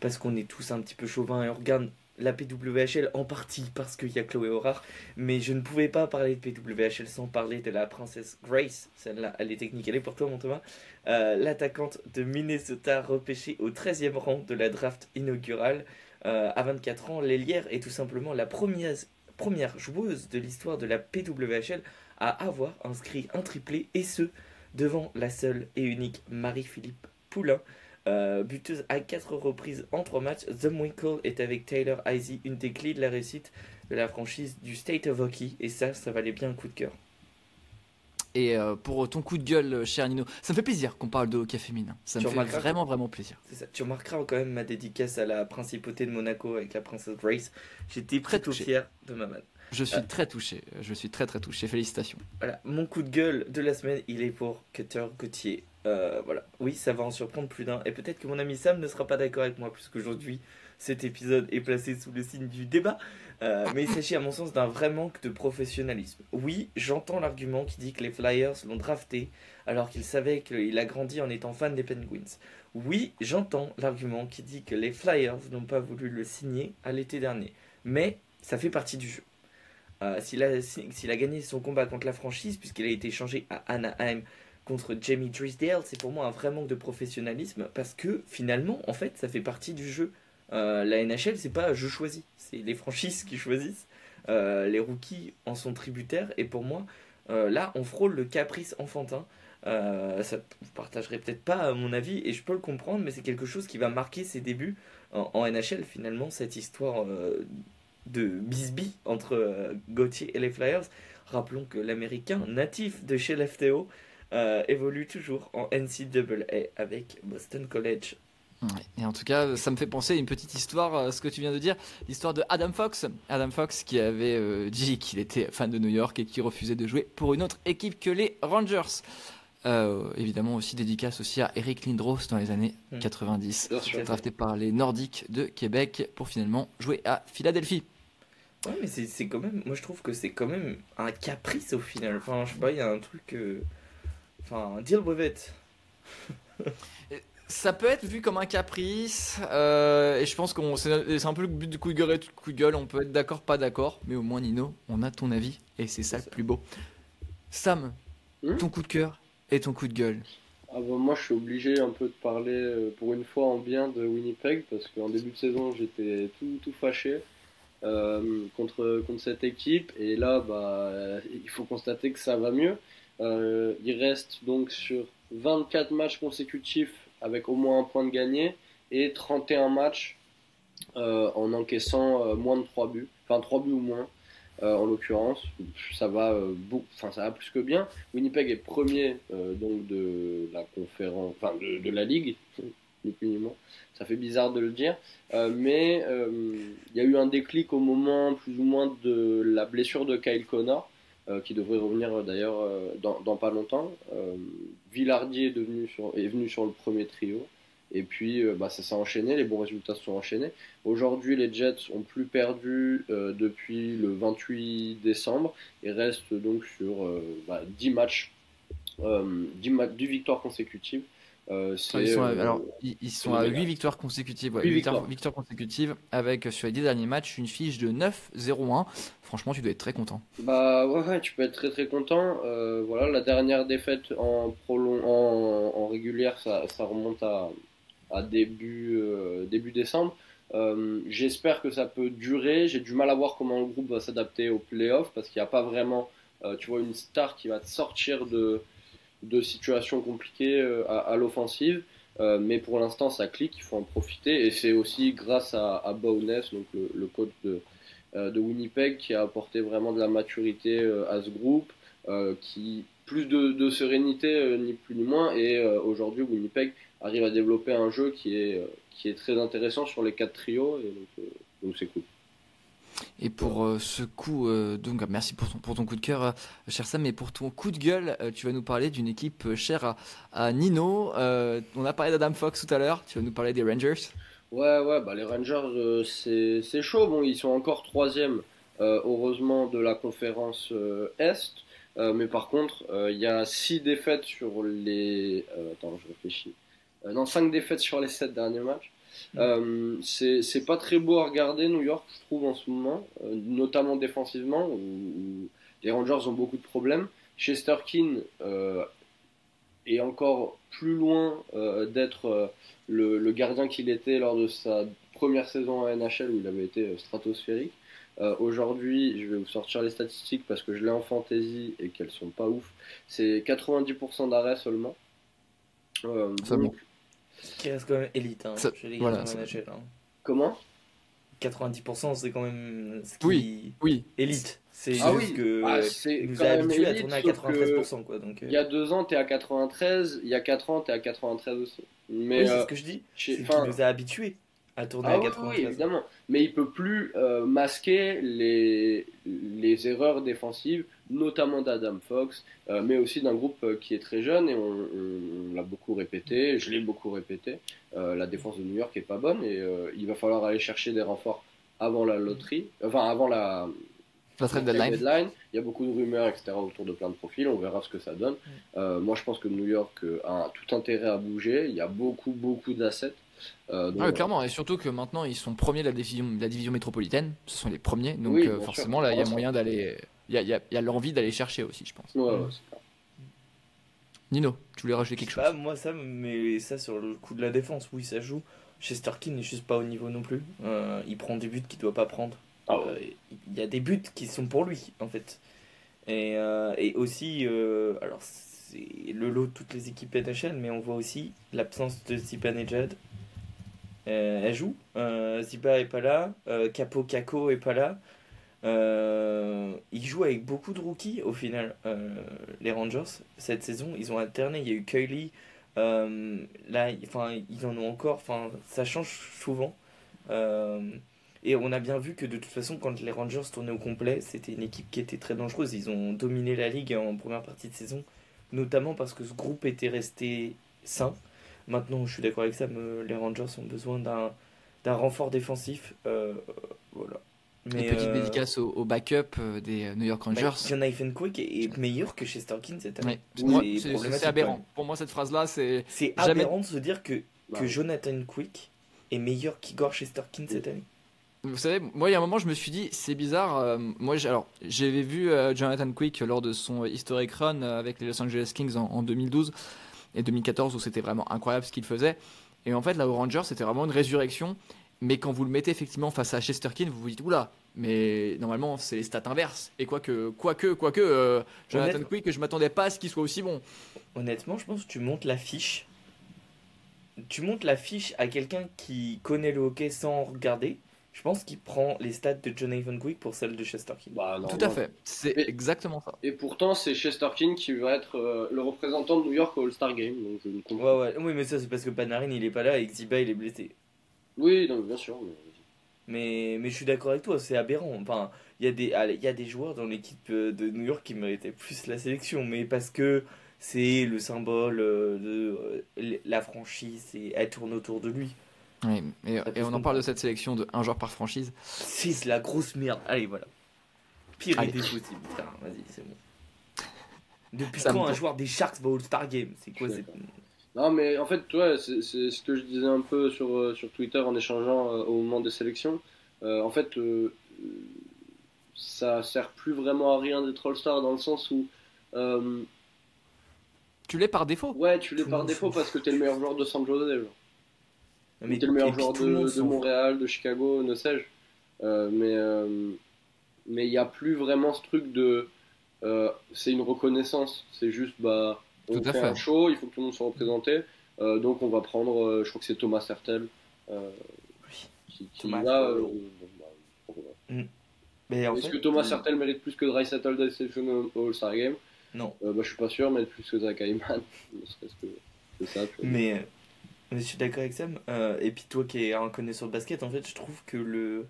Parce qu'on est tous un petit peu chauvins et on regarde la PWHL en partie parce qu'il y a Chloé Horar. Mais je ne pouvais pas parler de PWHL sans parler de la princesse Grace. Celle-là, elle est technique, elle est pour toi, mon Thomas. Euh, l'attaquante de Minnesota repêchée au 13e rang de la draft inaugurale. Euh, à 24 ans, l'ailière est tout simplement la première, première joueuse de l'histoire de la PWHL à avoir inscrit un triplé et ce, devant la seule et unique Marie-Philippe Poulain. Euh, buteuse à 4 reprises en 3 matchs, Zumwinkle est avec Taylor Heisey une des clés de la réussite de la franchise du State of Hockey et ça, ça valait bien un coup de cœur. et euh, pour ton coup de gueule euh, cher Nino ça me fait plaisir qu'on parle de hockey féminin ça Tu me fait vraiment vraiment plaisir ça. Tu remarqueras quand même ma dédicace à la principauté de Monaco avec la princesse Grace. J'étais Très plutôt touché. fier de ma manne. je suis Euh. très touché je suis très très touché félicitations Voilà, mon coup de gueule de la semaine, il est pour Cutter Gauthier. Euh, voilà, oui, ça va en surprendre plus d'un. Et peut-être que mon ami Sam ne sera pas d'accord avec moi, puisqu'aujourd'hui, cet épisode est placé sous le signe du débat. Euh, mais il s'agit, à mon sens, d'un vrai manque de professionnalisme. Oui, j'entends l'argument qui dit que les Flyers l'ont drafté alors qu'il savait qu'il a grandi en étant fan des Penguins. Oui, j'entends l'argument qui dit que les Flyers n'ont pas voulu le signer à l'été dernier. Mais ça fait partie du jeu. Euh, s'il, a, s'il a gagné son combat contre la franchise, puisqu'il a été échangé à Anaheim contre Jamie Drysdale, c'est pour moi un vrai manque de professionnalisme parce que finalement, en fait, ça fait partie du jeu. Euh, la NHL, c'est pas je choisis, c'est les franchises qui choisissent. Euh, les rookies en sont tributaires et pour moi, euh, là, on frôle le caprice enfantin. Ça, vous partagerez peut-être pas mon avis et je peux le comprendre, mais c'est quelque chose qui va marquer ses débuts en, en NHL finalement, cette histoire de bisbee entre Gauthier et les Flyers. Rappelons que l'américain natif de chez l'FTO euh, évolue toujours en NCAA avec Boston College. Et en tout cas, ça me fait penser à une petite histoire, euh, ce que tu viens de dire, l'histoire de Adam Fox. Adam Fox qui avait euh, dit qu'il était fan de New York et qui refusait de jouer pour une autre équipe que les Rangers. Euh, évidemment aussi dédicace aussi à Eric Lindros dans les années Mm. 90, Bien sûr. drafté par les Nordiques de Québec pour finalement jouer à Philadelphie. Ouais, mais c'est c'est quand même. Moi, je trouve que c'est quand même un caprice au final. Enfin, je sais pas, il y a un truc. euh, Enfin, deal with it. Ça peut être vu comme un caprice, euh, et je pense qu'on c'est un peu le but du coup de gueule et coup de gueule. On peut être d'accord, pas d'accord, mais au moins Nino, on a ton avis, et c'est ça le plus beau. Sam, Hmm ton coup de cœur et ton coup de gueule. Ah bah, moi, je suis obligé un peu de parler euh, pour une fois en bien de Winnipeg parce qu'en début de saison, j'étais tout, tout fâché euh, contre, contre cette équipe. Et là, bah, il faut constater que ça va mieux. Euh, il reste donc sur 24 matchs consécutifs avec au moins un point de gagné et 31 matchs euh, en encaissant euh, moins de 3 buts. Enfin, 3 buts ou moins. en l'occurrence, ça va, enfin ça va plus que bien. Winnipeg est premier donc de la conférence, enfin de, la ligue. Ça fait bizarre de le dire, mais il y a eu un déclic au moment plus ou moins de la blessure de Kyle Connor, qui devrait revenir euh, d'ailleurs euh, dans, pas longtemps. Euh, Villardier est, devenu sur, est venu sur le premier trio. Et puis euh, bah, ça s'est enchaîné, les bons résultats se sont enchaînés. Aujourd'hui, les Jets ont plus perdu euh, depuis le 28 décembre et restent donc sur euh, bah, 10 matchs, euh, 10, ma- 10 victoires consécutives. Euh, c'est, Ils sont à, euh, alors, ils, ils sont à 8 victoires consécutives. ouais, victoires, consécutives avec sur les 10 derniers matchs une fiche de 9-0-1. Franchement, tu dois être très content. Bah ouais, tu peux être très très content. Euh, voilà, la dernière défaite en prolong en, en régulière, ça, ça remonte à, à début euh, début décembre. Euh, J'espère que ça peut durer. J'ai du mal à voir comment le groupe va s'adapter aux playoffs parce qu'il n'y a pas vraiment, euh, tu vois, une star qui va te sortir de de situations compliquées euh, à, à l'offensive. Euh, mais pour l'instant, ça clique, il faut en profiter. Et c'est aussi grâce à, à Bowness, donc le, le coach de, euh, de Winnipeg, qui a apporté vraiment de la maturité euh, à ce groupe, qui plus de, de sérénité, ni plus ni moins. Et aujourd'hui, Winnipeg arrive à développer un jeu qui est, qui est très intéressant sur les quatre trios. Et donc c'est cool. Et pour euh, ce coup, euh, donc merci pour ton, pour ton coup de cœur, euh, cher Sam, mais pour ton coup de gueule, tu vas nous parler d'une équipe chère à, à Nino. On a parlé d'Adam Fox tout à l'heure, tu vas nous parler des Rangers. Ouais, ouais, bah les Rangers, c'est chaud. Bon, ils sont encore troisième, heureusement, de la conférence Est. Mais par contre, il y a six défaites sur les. attends, je réfléchis. Euh, non, cinq défaites sur les sept derniers matchs. Euh, c'est pas très beau à regarder, New York, je trouve, en ce moment, euh, notamment défensivement, où, où les Rangers ont beaucoup de problèmes. Chesterkin euh, est encore plus loin euh, d'être. le, le gardien qu'il était lors de sa première saison à NHL où il avait été stratosphérique. Aujourd'hui, je vais vous sortir les statistiques parce que je l'ai en fantasy et qu'elles sont pas ouf. C'est 90% d'arrêt seulement. Euh, donc, qui reste quand même élite. Hein, Ça- chez les voilà, ça- NHL, hein. comment? 90%, c'est quand même ce qui Oui. Oui, élite. C'est Ah juste oui. que Ah, c'est nous a même habitués à tourner à sauf que 93%. Quoi, donc, euh, Il y a deux ans, t'es à 93. Il y a quatre ans, t'es à 93 aussi. Mais oui, c'est euh, ce que je dis. chez- C'est enfin, nous a habitués à tourner Ah à oui, 93. oui, évidemment. Mais il peut plus euh, masquer les, les erreurs défensives, notamment d'Adam Fox, euh, mais aussi d'un groupe euh, qui est très jeune et on, on- on l'a beaucoup répété, je l'ai beaucoup répété. euh, la défense de New York est pas bonne et euh, il va falloir aller chercher des renforts avant la loterie, enfin avant la, la la deadline. Il y a beaucoup de rumeurs, etc., autour de plein de profils. On verra ce que ça donne. Euh, moi, je pense que New York a tout intérêt à bouger. Il y a beaucoup, beaucoup d'assets. Euh, donc, Ah oui, clairement, et surtout que maintenant ils sont premiers de la division, de la division métropolitaine, ce sont les premiers, donc Oui, euh, forcément sûr. là il y a moyen d'aller, il y a, a- a l'envie d'aller chercher aussi, je pense. ouais, ouais. Nino, tu voulais rajouter quelque chose pas, moi ça, mais ça sur le coup de la défense, oui, ça joue. Chesterkin n'est juste pas au niveau non plus. Euh, il prend des buts qu'il doit pas prendre. Ah Euh, Il y a des buts qui sont pour lui, en fait. Et, euh, et aussi, euh, alors c'est le lot de toutes les équipes NHL, mais on voit aussi l'absence de Zibanejad. Euh, elle joue. Euh, Ziba est pas là. Euh, Capo Kako est pas là. Euh, ils jouent avec beaucoup de rookies au final, euh, les Rangers, cette saison. Ils ont alterné. Il y a eu Cully. Euh, là, enfin, ils en ont encore. Enfin, ça change souvent. Euh, et on a bien vu que de toute façon, quand les Rangers tournaient au complet, c'était une équipe qui était très dangereuse. Ils ont dominé la ligue en première partie de saison. notamment parce que ce groupe était resté sain. Maintenant, je suis d'accord avec ça, les Rangers ont besoin d'un renfort défensif. euh, voilà. Une petite euh, dédicace au, au backup euh, des euh, New York bah, Rangers. Jonathan Quick est meilleur que Chesterkin cette année. Ouais. C'est aberrant. Pour moi, cette phrase-là, c'est. C'est Jamais- aberrant de se dire que, Bah, que Jonathan Quick est meilleur qu'Igor Chesterkin cette année. Vous savez, moi, il y a un moment, je me suis dit, c'est bizarre. euh, moi, alors, j'avais vu euh, Jonathan Quick lors de son historic run avec les Los Angeles Kings en, en 2012 et 2014, où c'était vraiment incroyable ce qu'il faisait. Et en fait, là, aux Rangers, c'était vraiment une résurrection. Mais quand vous le mettez effectivement face à Chesterkin, vous vous dites, oula, mais normalement, c'est les stats inverses. Et quoique, quoique, quoique, euh, Jonathan Honnête- Quick, je m'attendais pas à ce qu'il soit aussi bon. Honnêtement, je pense que tu montes la fiche. Tu montes la fiche à quelqu'un qui connaît le hockey sans regarder. Je pense qu'il prend les stats de Jonathan Quick pour celles de Chesterkin. Bah, non, Tout à non. fait. C'est Mais- exactement ça. Et pourtant, c'est Chesterkin qui va être euh, le représentant de New York au All-Star Game. Donc je ne comprends Ouais, ouais. Oui, mais ça, c'est parce que Panarin il est pas là et que Ziba il est blessé. Oui, non, bien sûr. mais- Mais, mais je suis d'accord avec toi, c'est aberrant. Enfin, il y, a des- allez, il y a des joueurs dans l'équipe euh, de New York qui méritaient plus la sélection, mais parce que c'est le symbole euh, de euh, la franchise et elle tourne autour de lui. Oui, et, on en parle de cette sélection de un joueur par franchise. C'est la grosse merde. Allez, voilà. Pire Allez. idée possible. Putain, vas-y, c'est bon. Depuis Ça quand un joueur des Sharks va au All-Star Game? C'est quoi suis Non, mais en fait, ouais, c'est ce que je disais un peu sur, euh, sur Twitter en échangeant euh, au moment des sélections. Euh, en fait, ça sert plus vraiment à rien d'être All-Star dans le sens où, euh, Tu l'es par défaut. ouais, tu l'es par défaut parce que t'es le meilleur joueur de San Jose. genre. Mais t'es le meilleur joueur de, de. Montréal, de Chicago, ne sais-je. Euh, mais euh, mais il n'y a plus vraiment ce truc de. euh, c'est une reconnaissance. C'est juste, bah, on Tout à fait, un show, il faut que tout le monde soit représenté. euh, donc on va prendre, euh, je crois que c'est Thomas Sertel. euh, Oui. qui, qui Thomas là, bah, en Est-ce fait, que Thomas Sertel mérite plus que Dreisaitl d'être sélectionné au All-Star Game? Non. euh, bah, Je suis pas sûr, mais plus que Zach Hyman. ne serait-ce que, que ça. Mais, mais je suis d'accord avec Sam. Euh, et puis toi qui es un connaisseur de basket, en fait, je trouve que le,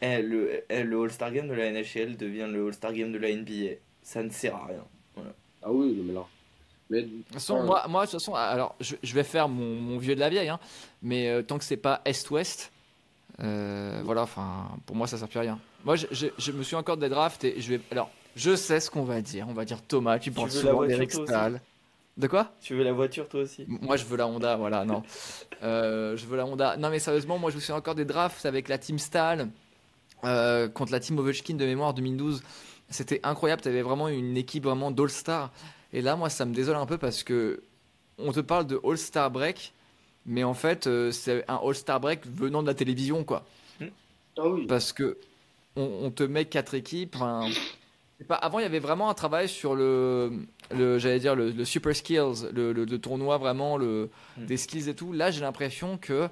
eh, le, eh, le All-Star Game de la NHL devient le All-Star Game de la NBA. Ça ne sert à rien. Ah oui, mais là. Mais, De toute façon, moi, moi, de toute façon, alors, je, je vais faire mon, mon vieux de la vieille, hein, mais euh, tant que c'est pas Est-Ouest, euh, voilà, enfin, pour moi, ça sert plus à rien. Moi, je, je- je me suis encore des drafts et je vais. Alors, je sais ce qu'on va dire. On va dire Thomas, tu la souvent d'Eric Stahl. De quoi? Tu veux la voiture toi aussi? Moi, je veux la Honda, voilà, non. Euh, je veux la Honda. Non, mais sérieusement, moi, je me souviens encore des drafts avec la team Stahl euh, contre la team Ovechkin de mémoire 2012. C'était incroyable. Tu avais vraiment une équipe vraiment d'All-Star. Et là, moi, ça me désole un peu parce que on te parle de All-Star Break, mais en fait, euh, c'est un All-Star Break venant de la télévision, quoi. ah oui. Parce que on, on te met quatre équipes. Pas, avant, il y avait vraiment un travail sur le, le j'allais dire le, le super skills, le, le- le tournoi vraiment, le, Mm. des skills et tout. Là, j'ai l'impression que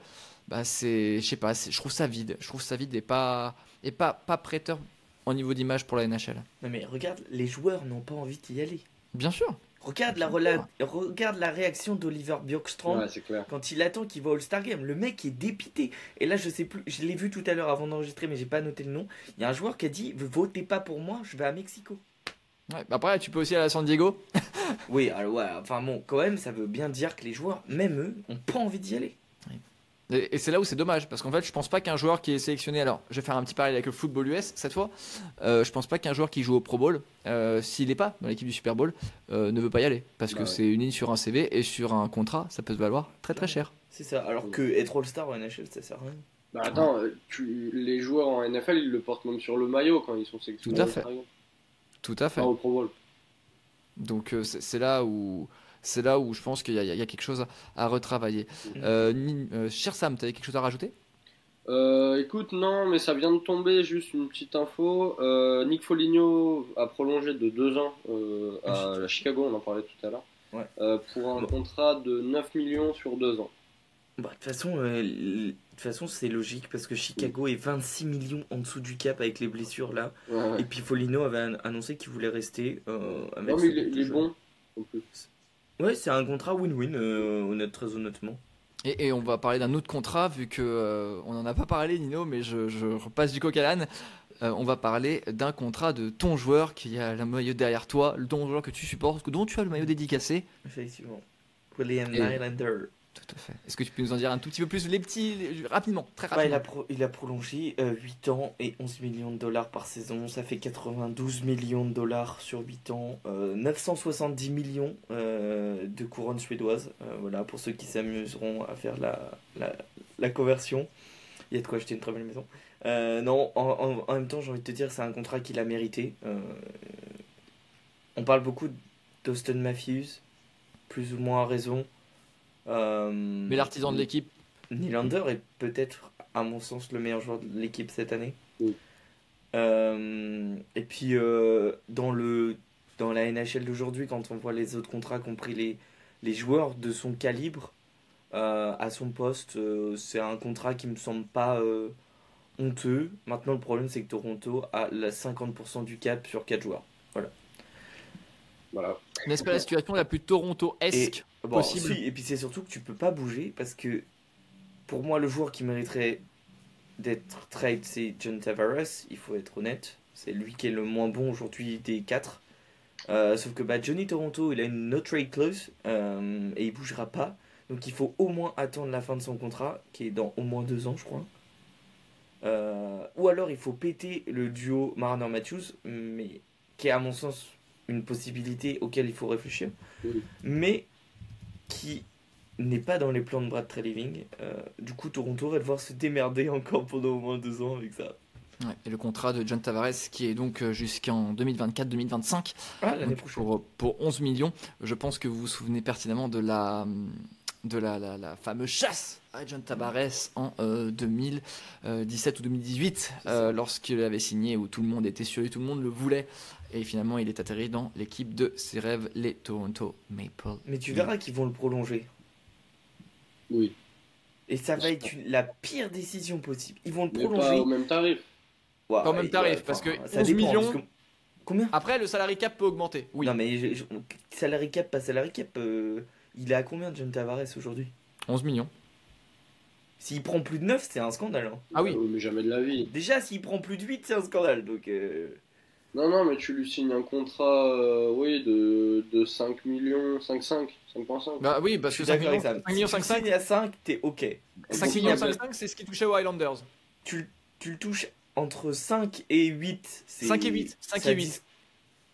bah, c'est, je sais pas, je trouve ça vide. Je trouve ça vide et pas, et pas, pas prêteur au niveau d'image pour la NHL. Non mais regarde, les joueurs n'ont pas envie d'y aller. Bien sûr. Regarde la, rela- regarde la réaction d'Oliver Bjorkstrand Ouais, quand il attend qu'il va au All-Star Game. Le mec est dépité. Et là, je sais plus, je l'ai vu tout à l'heure avant d'enregistrer, mais j'ai pas noté le nom. Il y a un joueur qui a dit Votez pas pour moi, je vais à Mexico. Ouais, bah Après, tu peux aussi aller à San Diego. Oui, alors ouais, enfin bon, quand même, ça veut bien dire que les joueurs, même eux, ont pas envie d'y aller. Et c'est là où c'est dommage, parce qu'en fait, je pense pas qu'un joueur qui est sélectionné, alors je vais faire un petit parallèle avec le football US cette fois, euh, je pense pas qu'un joueur qui joue au Pro Bowl, euh, s'il n'est pas dans l'équipe du Super Bowl, euh, ne veut pas y aller, parce que Bah ouais. c'est une ligne sur un CV et sur un contrat, ça peut se valoir très très cher. C'est ça. Alors que être All-Star en NHL, ça sert à rien. Bah attends, euh, tu, les joueurs en NFL, ils le portent même sur le maillot quand ils sont sélectionnés. Tout à fait. Tout à fait. Pas au Pro Bowl. Donc euh, c'est là où c'est là où je pense qu'il y, a- il y a quelque chose à, retravailler. Mhm. Euh, euh, cher Sam, tu avais quelque chose à rajouter? Euh, écoute, non, mais ça vient de tomber, juste une petite info. Euh, Nick Foligno a prolongé de deux ans euh, à la Chicago, on en parlait tout à l'heure, Ouais. euh, pour un Bon. contrat de 9 millions sur deux ans. Bah, de toute façon, euh, l- de toute façon, c'est logique parce que Chicago est 26 millions en dessous du cap avec les blessures là. Ouais, ouais. Et puis Folino avait an- annoncé qu'il voulait rester. Euh, avec Non, mais il est, il bon. en plus. Ouais, c'est un contrat win-win, euh, honnête, très honnêtement. et, et on va parler d'un autre contrat, vu que euh, on n'en a pas parlé, Nino, mais je, je repasse du coq à l'âne. euh, on va parler d'un contrat de ton joueur qui a le maillot derrière toi, le ton joueur que tu supportes, dont tu as le maillot dédicacé. Effectivement. William Et- Nylander. Tout à fait. Est-ce que tu peux nous en dire un tout petit peu plus, les petits, les- rapidement, très Ouais, il, a rapidement. pro- il a prolongé euh, 8 ans et 11 millions de dollars par saison. Ça fait 92 millions de dollars sur 8 ans. Euh, 970 millions euh, de couronnes suédoises. Euh, voilà, pour ceux qui s'amuseront à faire la, la, la conversion. Il y a de quoi acheter une très belle maison. Euh, non, en, en- en même temps, j'ai envie de te dire, c'est un contrat qu'il a mérité. Euh, on parle beaucoup d'Austin Matthews, plus ou moins à raison. Euh, Mais l'artisan de l'équipe, Nylander est peut-être, à mon sens, le meilleur joueur de l'équipe cette année. Oui. Euh, et puis, euh, dans, le, dans la NHL d'aujourd'hui, quand on voit les autres contrats qu'ont pris les, les joueurs de son calibre euh, à son poste, euh, c'est un contrat qui me semble pas euh, honteux. Maintenant, le problème, c'est que Toronto a la 50% du cap sur 4 joueurs. Voilà. n'est-ce pas la situation la plus Toronto-esque Bon, possible si, et puis c'est surtout que tu peux pas bouger parce que pour moi le joueur qui mériterait d'être trade c'est John Tavares, il faut être honnête, c'est lui qui est le moins bon aujourd'hui des quatre. Euh, sauf que bah, Johnny Toronto il a une no trade clause euh, et il bougera pas, donc il faut au moins attendre la fin de son contrat qui est dans au moins deux ans je crois. Euh, ou alors il faut péter le duo Marner Matthews, mais qui est à mon sens une possibilité auquel il faut réfléchir, Oui. mais qui n'est pas dans les plans de Brad Treliving. Euh, du coup, Toronto va devoir se démerder encore pendant au moins deux ans avec ça. Ouais, et le contrat de John Tavares qui est donc euh, jusqu'en 2024-2025 Ah, pour, pour 11 millions. Je pense que vous vous souvenez pertinemment de la, de la, la, la fameuse chasse à John Tavares en euh, 2017 ou 2018 euh, lorsqu'il avait signé où tout le monde était sûr et tout le monde le voulait. Et finalement, il est atterri dans l'équipe de ses rêves, les Toronto Maple. Mais tu verras qu'ils vont le prolonger. Oui. Et ça va être une- la pire décision possible. Ils vont le Mais prolonger. pas au même tarif. Ouais, Pas au même tarif, ouais, parce que ça 11 dépend, millions- que- Combien? Après, le salary cap peut augmenter. Oui, Non, mais je- je- salary cap, pas salary cap. euh, il est à combien John Tavares aujourd'hui 11 millions. S'il prend plus de 9, c'est un scandale. hein. Ah oui. Euh, Mais jamais de la vie. Déjà, s'il prend plus de 8, c'est un scandale. Donc, euh, Non, non, mais tu lui signes un contrat, euh, oui, de, de 5 millions, 5,5, 5,5. Bah oui, parce que suis 5 d'accord avec millions, ça. 5 millions Si tu 5,5, signes à 5, t'es ok. 5 Pour millions ça, 5,5, c'est ce qui touchait aux Highlanders. tu, tu le touches entre 5 et 8. c'est- 5 et 8, 5 ça et 8. dis-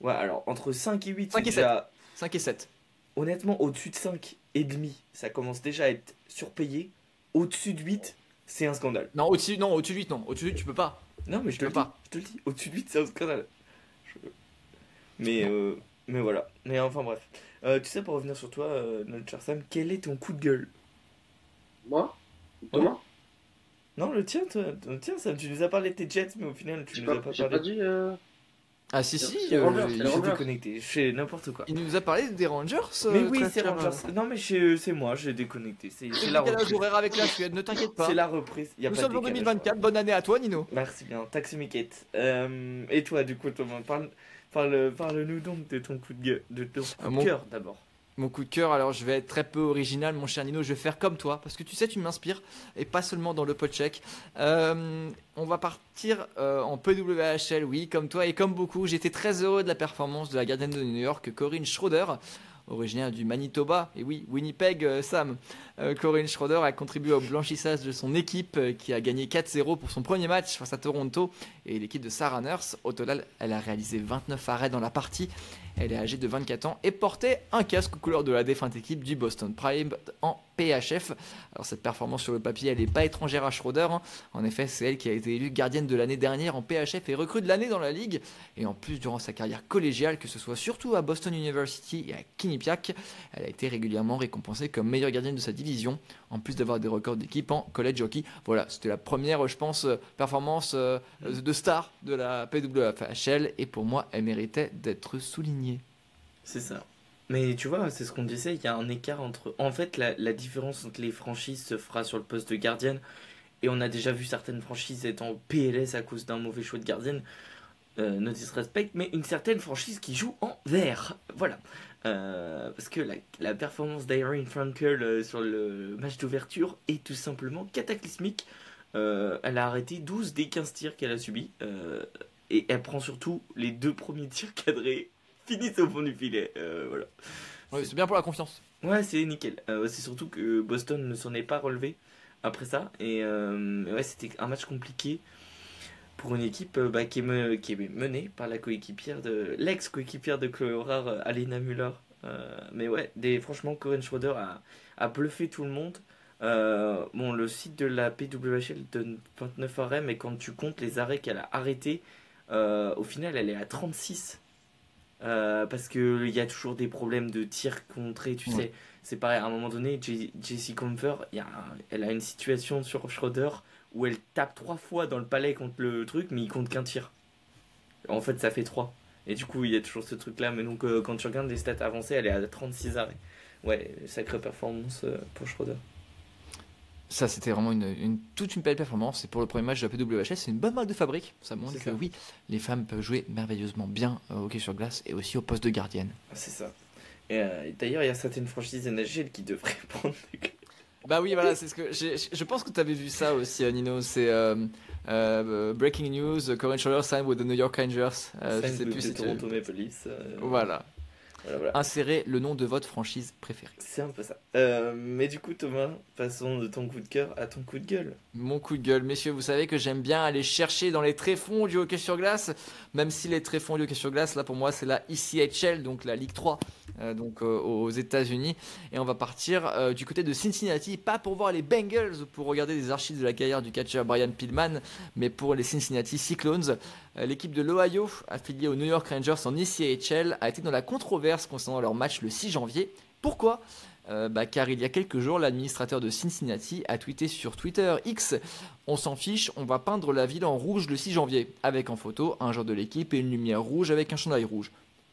Ouais, alors entre 5 et 8, 5 et c'est déjà- 5 et 7. Honnêtement, au-dessus de 5 et demi, ça commence déjà à être surpayé. Au-dessus de 8, c'est un scandale. Non, au-dessus non, au-dessus de 8, non. Au-dessus de 8, tu peux pas. Non, mais je te peux le dis, pas. je te le dis. Au-dessus de 8, c'est un scandale. Je- Mais, euh, mais voilà. Mais enfin, bref. Euh, tu sais, pour revenir sur toi, euh, notre cher Sam, quel est ton coup de gueule? Moi? Thomas? Non, le tien, toi, le tien, Sam, tu nous as parlé de tes Jets, mais au final, tu nous as pas, pas j'ai parlé. pas dit. Ah si, si, C'est euh, Rangers, il- c'est Je les suis Rangers. déconnecté, je fais n'importe quoi. il nous a parlé des Rangers. euh, Mais oui, c'est Rangers. Non, mais c'est moi, j'ai déconnecté. C'est C'est c'est la reprise. horaire avec la Suède, ne t'inquiète pas. C'est la reprise. Y a Nous pas sommes en décalage 2024, bonne année à toi Nino. Merci bien, taxi Miquette. Euh, et toi, du coup, Thomas, parle, parle, parle-nous donc de ton coup de gueule, de ton coup Ah, de mon- cœur d'abord. Mon coup de cœur, alors je vais être très peu original, mon cher Nino, je vais faire comme toi, parce que tu sais, tu m'inspires, et pas seulement dans le podcheck. Euh, on va partir euh, en PWHL, oui, comme toi et comme beaucoup. J'étais très heureux de la performance de la gardienne de New York, Corinne Schroeder, originaire du Manitoba, et oui, Winnipeg, euh, Sam. Corinne Schroeder a contribué au blanchissage de son équipe, qui a gagné 4-0 pour son premier match face à Toronto, et l'équipe de Sarah Nurse. Au total, elle a réalisé 29 arrêts dans la partie. Elle est âgée de 24 ans et portait un casque aux couleurs de la défunte équipe du Boston Prime en PHF. Alors cette performance sur le papier, elle n'est pas étrangère à Schroeder. hein. En effet, c'est elle qui a été élue gardienne de l'année dernière en PHF et recrue de l'année dans la ligue. Et en plus, durant sa carrière collégiale, que ce soit surtout à Boston University et à Quinnipiac, elle a été régulièrement récompensée comme meilleure gardienne de sa division, en plus d'avoir des records d'équipe en college hockey. Voilà, c'était la première, je pense, performance euh, de star de la PWFHL et pour moi, elle méritait d'être soulignée. C'est ça. Mais tu vois, c'est ce qu'on disait, il y a un écart entre... En fait, la, différence entre les franchises se fera sur le poste de gardienne. Et on a déjà vu certaines franchises être en PLS à cause d'un mauvais choix de gardienne. Euh, no disrespect, mais une certaine franchise qui joue en vert. Voilà. Euh, parce que la, performance d'Irene Frankel euh, sur le match d'ouverture est tout simplement cataclysmique. Euh, elle a arrêté 12 des 15 tirs qu'elle a subis. et elle prend surtout les deux premiers tirs cadrés, finissent au fond du filet. euh, voilà. Ouais, c'est bien pour la confiance. Ouais, c'est nickel. Euh, c'est surtout que Boston ne s'en est pas relevé après ça. Et euh, ouais, c'était un match compliqué pour une équipe bah, qui, est me- qui est menée par la coéquipière de l'ex-coéquipière de Chloé Horar, euh, Alina Muller. Euh, mais ouais, des, franchement, Corinne Schroeder a, a bluffé tout le monde. Euh, bon, le site de la PWHL donne 29 arrêts, mais quand tu comptes les arrêts qu'elle a arrêtés, euh, au final, elle est à 36. Euh, parce qu'il y a toujours des problèmes de tir contré, tu Ouais. sais. C'est pareil, à un moment donné, J- Jessie y a un- elle a une situation sur Schroeder où elle tape trois fois dans le palais contre le truc, mais il compte qu'un tir. En fait, ça fait 3. Et du coup, il y a toujours ce truc-là. Mais donc, euh, quand tu regardes les stats avancées, elle est à 36 arrêts. Ouais, sacrée performance euh, pour Schroeder. Ça, c'était vraiment une, une- toute une belle performance. Et pour le premier match de la PWHS, c'est une bonne marque de fabrique. Ça montre que ça. oui, les femmes peuvent jouer merveilleusement bien au hockey sur glace et aussi au poste de gardienne. Ah, C'est ça. Et euh, et d'ailleurs, il y a certaines franchises NHL qui devraient prendre Bah oui, voilà, c'est ce que je pense que tu avais vu ça aussi, euh, Nino. C'est euh, euh, breaking news: Corinne Schroeder signed with the New York Rangers. Euh, je sais plus de si Toronto Maple Leafs. euh, Voilà. Voilà, voilà. Insérez le nom de votre franchise préférée. C'est un peu ça. Euh, mais du coup, Thomas, passons de ton coup de cœur à ton coup de gueule. Mon coup de gueule, messieurs, vous savez que j'aime bien aller chercher dans les tréfonds du hockey sur glace, même si les tréfonds du hockey sur glace, là pour moi, c'est la ECHL, donc la Ligue 3, euh, donc euh, aux États-Unis. Et on va partir du côté de Cincinnati, pas pour voir les Bengals ou pour regarder des archives de la carrière du catcher Brian Pillman, mais pour les Cincinnati Cyclones. Euh, L'équipe de l'Ohio, affiliée aux New York Rangers en ECHL, a été dans la controverse concernant leur match le 6 janvier. Pourquoi? Euh, bah, car il y a quelques jours, l'administrateur de Cincinnati a tweeté sur Twitter X On s'en fiche, on va peindre la ville en rouge le 6 janvier, avec en photo un joueur de l'équipe et une lumière rouge avec un chandail rouge.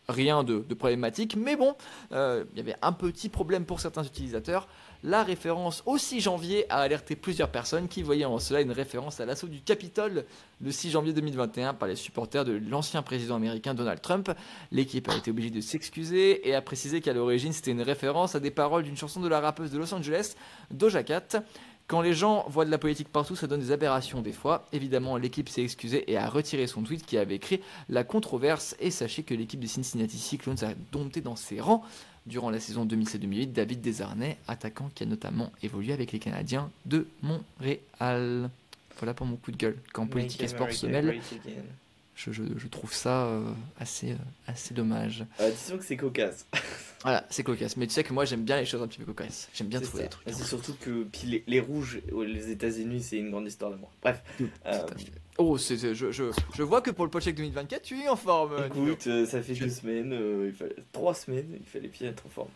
Rien de, problématique, mais bon, euh, il y avait un petit problème pour certains utilisateurs. La référence au 6 janvier a alerté plusieurs personnes qui voyaient en cela une référence à l'assaut du Capitole le 6 janvier 2021 par les supporters de l'ancien président américain Donald Trump. L'équipe a été obligée de s'excuser et a précisé qu'à l'origine c'était une référence à des paroles d'une chanson de la rappeuse de Los Angeles, Doja Cat. Quand les gens voient de la politique partout, ça donne des aberrations des fois. Évidemment, l'équipe s'est excusée et a retiré son tweet qui avait créé la controverse. Et sachez que l'équipe des Cincinnati Cyclones a dompté dans ses rangs durant la saison 2007-2008 David Desarnais, attaquant qui a notamment évolué avec les Canadiens de Montréal. Voilà pour mon coup de gueule. Quand politique et sport se mêlent. Je, je- je trouve ça euh, assez, euh, assez dommage. Euh, disons que c'est cocasse. Voilà, c'est cocasse. Mais tu sais que moi j'aime bien les choses un petit peu cocasses. J'aime bien trouver ça. des trucs. C'est surtout que puis les, les rouges aux les États-Unis, c'est une grande histoire d'amour. Bref. Oh, je, je, je vois que pour le Podcheck 2024, tu es en forme. écoute, ça fait deux semaines, il fallait... trois semaines, il fallait bien être en forme.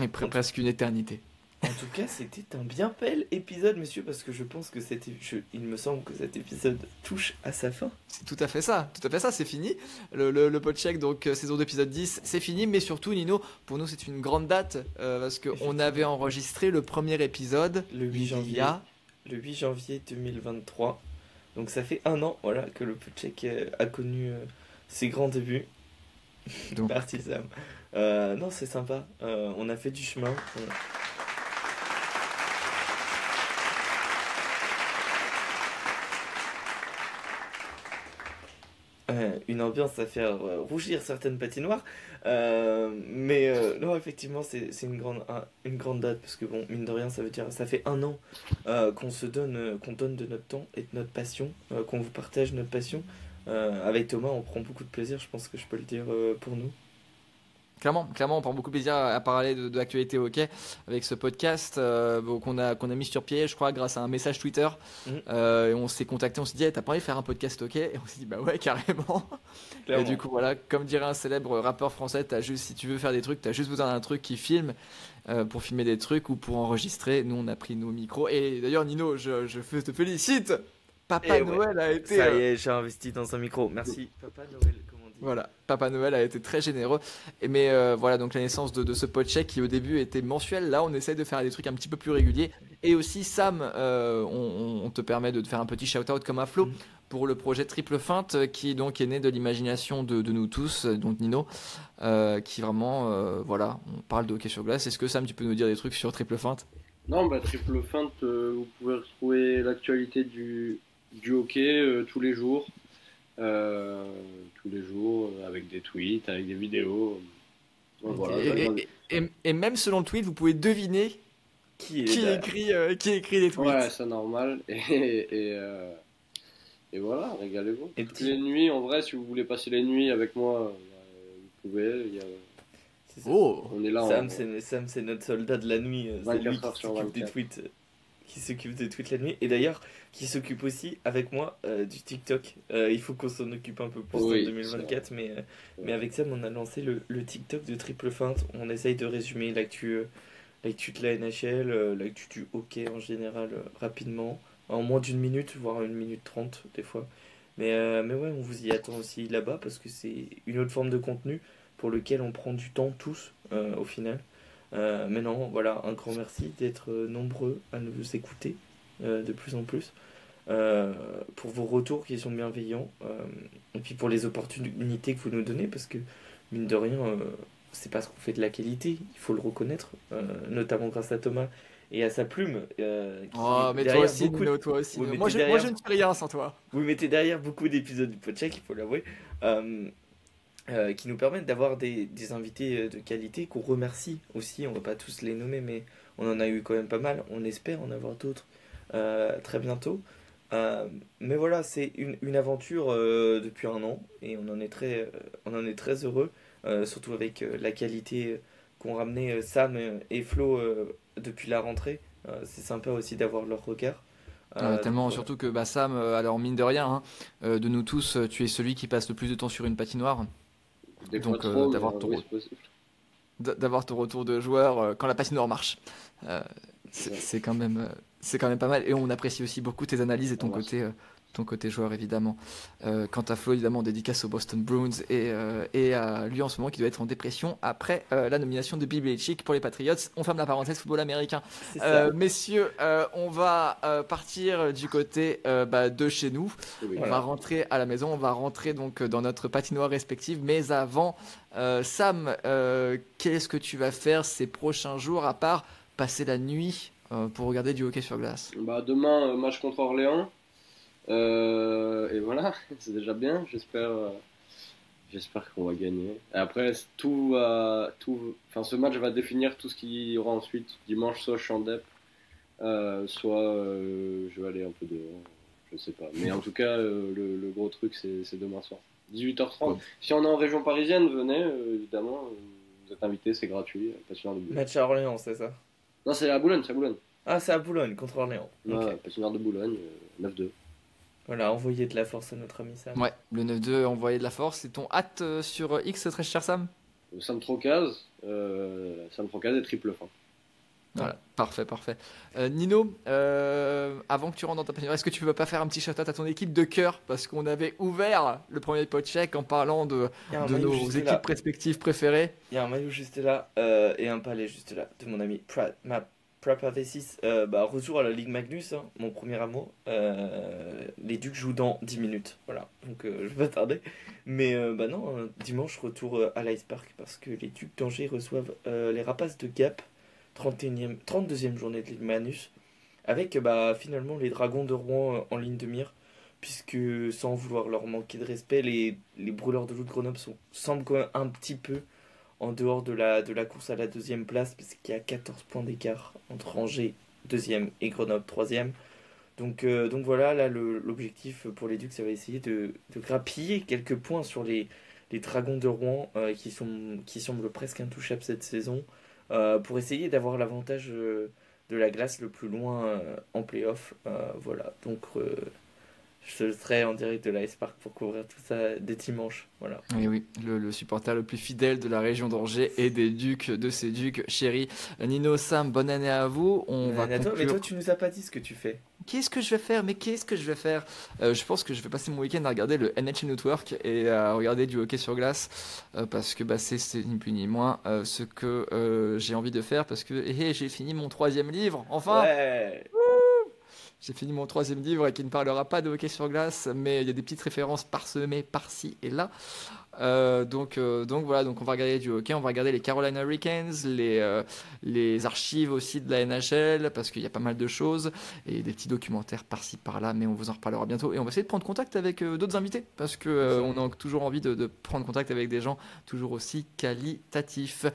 Et presque une éternité. En tout cas, c'était un bien bel épisode, messieurs, parce que je pense que cet je- il me semble que cet épisode touche à sa fin. C'est tout à fait ça. Tout à fait ça, c'est fini. Le, le, le Podcheck, donc euh, saison d'épisode 10, c'est fini. Mais surtout, Nino, pour nous, c'est une grande date euh, parce qu'on avait enregistré le premier épisode Le 8 il janvier. y a Le 8 janvier 2023. Donc ça fait un an, voilà, que le Podcheck euh, a connu euh, ses grands débuts. Donc, Sam. Euh, non, c'est sympa. On a fait du chemin. On- Euh, une ambiance à faire euh, rougir certaines patinoires. Euh, mais non, effectivement, c'est une grande, un- une grande date parce que, bon, mine de rien, ça veut dire ça fait un an qu'on se donne, qu'on donne de notre temps et de notre passion, qu'on vous partage notre passion. Avec Thomas, on prend beaucoup de plaisir, je pense que je peux le dire pour nous. Clairement, clairement, on prend beaucoup de plaisir à, parler de, de l'actualité hockey avec ce podcast euh, qu'on a, qu'on a mis sur pied, je crois, grâce à un message Twitter. Mhm. Euh, et on s'est contacté, on s'est dit, t'as pas envie de faire un podcast hockey Et on s'est dit, bah ouais, carrément. Et du coup, voilà, comme dirait un célèbre rappeur français, as juste, si tu veux faire des trucs, t'as juste besoin d'un truc qui filme euh, pour filmer des trucs ou pour enregistrer. Nous, on a pris nos micros. Et d'ailleurs, Nino, je, te félicite. Papa Eh ouais. Noël a été. ça y est, j'ai investi dans un micro. Merci. Papa Noël. Voilà, Papa Noël a été très généreux. Et mais euh, voilà, donc la naissance de, de ce podcheck qui au début était mensuel, là on essaie de faire des trucs un petit peu plus réguliers. Et aussi Sam, euh, on, te permet de te faire un petit shout-out comme un flow Mhm. pour le projet Triple Feinte euh, qui donc est né de l'imagination de, de nous tous, donc Nino, euh, qui vraiment, voilà, on parle de hockey sur glace. Est-ce que Sam, tu peux nous dire des trucs sur Triple Feinte? Non, bah, triple feinte, vous pouvez retrouver l'actualité du, du hockey tous les jours. Euh, tous les jours, euh, avec des tweets, avec des vidéos. Donc, voilà, et, j'arrive et- et- et même selon le tweet, vous pouvez deviner Qui est qui derrière écrit, euh, qui écrit les tweets. Ouais, c'est normal. Et, et, euh, et voilà, régalez-vous. Et Toutes les nuits, en vrai, si vous voulez passer les nuits avec moi, vous pouvez. il y a-. Oh on est là. Sam, en- c'est notre soldat de la nuit. C'est 24 lui qui s'occupe des 24. tweets. Qui s'occupe des tweets la nuit. Et d'ailleurs, qui s'occupe aussi avec moi euh, du TikTok. Euh, il faut qu'on s'en occupe un peu plus Oui, en 2024. Mais, euh, mais avec Sam, on a lancé le, le TikTok de Triple Feinte. On essaye de résumer l'actu l'actu de la NHL, l'actu du hockey en général, rapidement. En moins d'une minute, voire une minute trente des fois. Mais, mais ouais, on vous y attend aussi là-bas parce que c'est une autre forme de contenu pour lequel on prend du temps tous au final. Mais non, voilà, un grand merci d'être nombreux à nous écouter de plus en plus. euh, pour vos retours qui sont bienveillants euh, et puis pour les opportunités que vous nous donnez parce que mine de rien euh, c'est parce qu'on fait de la qualité il faut le reconnaître euh, notamment grâce à Thomas et à sa plume euh, qui Oh, mais toi aussi, beaucoup toi aussi. Oui, moi, je, moi, derrière. je ne suis rien sans toi. vous mettez derrière beaucoup d'épisodes du Podcheck, il faut l'avouer, euh, euh, qui nous permettent d'avoir des, des invités euh, de qualité qu'on remercie aussi. On va pas tous les nommer, mais on en a eu quand même pas mal. On espère en avoir d'autres euh, très bientôt. Euh, mais voilà, c'est une, une aventure euh, depuis un an et on en est très, euh, on en est très heureux, euh, surtout avec euh, la qualité qu'ont ramené euh, Sam euh, et Flo euh, depuis la rentrée. Euh, c'est sympa aussi d'avoir leur regard. Euh, Euh, tellement, donc, surtout que bah, Sam, euh, alors mine de rien, hein, euh, de nous tous, euh, tu es celui qui passe le plus de temps sur une patinoire. Des Donc, euh, d'avoir euh, ton oui, ton retour de joueur euh, quand la patinoire marche. Euh, c'est Ouais. c'est quand même euh, c'est quand même pas mal et on apprécie aussi beaucoup tes analyses et ton merci. côté euh, ton côté joueur évidemment. Euh, quant à Flo évidemment dédicace aux Boston Bruins et, euh, et à lui en ce moment qui doit être en dépression après la nomination de Bill Belichick pour les Patriots. On ferme la parenthèse football américain. messieurs, on va partir du côté bah, de chez nous. Oui. On Voilà. va rentrer à la maison, on va rentrer donc dans notre patinoire respective. Mais avant, Sam, qu'est-ce que tu vas faire ces prochains jours à part passer la nuit pour regarder du hockey sur glace Bah, demain, euh, match contre Orléans. Euh, et voilà, c'est déjà bien. J'espère euh, j'espère qu'on va gagner. Et après, tout, va- tout, enfin, ce match va définir tout ce qu'il y aura ensuite. Dimanche, soit je suis en dep, euh, soit euh, je vais aller un peu dehors. Je sais pas. Mais en tout cas, euh, le, le gros truc, c'est c'est demain soir. 18h30. Ouais. Si on est en région parisienne, venez, euh, évidemment. euh, Vous êtes invités, c'est gratuit. De Boulogne. Match à Orléans, c'est ça? Non, c'est à Boulogne, c'est à Boulogne. Ah, c'est à Boulogne contre Orléans. Ok. Ouais, patinoire de Boulogne, euh, 9-2. Voilà, envoyez de la force à notre ami Sam. Ouais, le 9-2 envoyé de la force. C'est ton hâte euh, sur X, très cher Sam? Sam Trocaz, euh, Sam Trocaz et triple fin. Voilà, parfait, parfait. Euh, Nino, euh, avant que tu rentres dans ta patinoire, est-ce que tu veux pas faire un petit shout-out à ton équipe de cœur? Parce qu'on avait ouvert le premier pot check en parlant de, nos équipes là. respectives préférées. Il y a un maillot juste là euh, et un palais juste là de mon ami Pra ma Prapa V6. Euh, bah, retour à la Ligue Magnus, hein, mon premier amour. Euh, les Ducs jouent dans 10 minutes. Voilà, donc euh, je vais pas tarder. Mais euh, bah non, dimanche, retour à l'Ice Park parce que les Ducs d'Angers reçoivent euh, les Rapaces de Gap, 31e, 32e journée de Ligue. Avec bah, finalement les Dragons de Rouen euh, en ligne de mire. Puisque sans vouloir leur manquer de respect, les, les brûleurs de loup de Grenoble sont, semblent quand même un petit peu en dehors de la, de la course à la deuxième place, parce qu'il y a 14 points d'écart entre Angers, deuxième, et Grenoble, troisième. Donc, euh, donc voilà, là, l'objectif pour les Ducs, ça va essayer de, de grappiller quelques points sur les, les Dragons de Rouen, euh, qui, sont, qui semblent presque intouchables cette saison, pour essayer d'avoir l'avantage euh, de la glace le plus loin euh, en playoff. Euh, voilà, donc euh, je serai en direct de l'Ice Park pour couvrir tout ça dès dimanche. Voilà. Oui, oui, le, le supporter le plus fidèle de la région d'Angers et des ducs, de ces ducs chéris. Euh, Nino, Sam, bonne année à vous. On va mais, attends, mais conclure. toi, tu nous as pas dit ce que tu fais. Qu'est-ce que je vais faire? Mais qu'est-ce que je vais faire? Euh, Je pense que je vais passer mon week-end à regarder le NHL Network et à regarder du hockey sur glace euh, parce que bah, c'est ni plus ni moins euh, ce que j'ai envie de faire parce que hé, hé, j'ai fini mon troisième livre. Enfin, ouais. J'ai fini mon troisième livre qui ne parlera pas de hockey sur glace, mais il y a des petites références parsemées par-ci et là. Euh, donc, euh, donc voilà, donc on va regarder du hockey, on va regarder les Carolina Hurricanes, les, euh, les archives aussi de la NHL, parce qu'il y a pas mal de choses, et des petits documentaires par-ci par-là, mais on vous en reparlera bientôt. Et on va essayer de prendre contact avec d'autres invités, parce que euh, on a toujours envie de, de prendre contact avec des gens toujours aussi qualitatifs.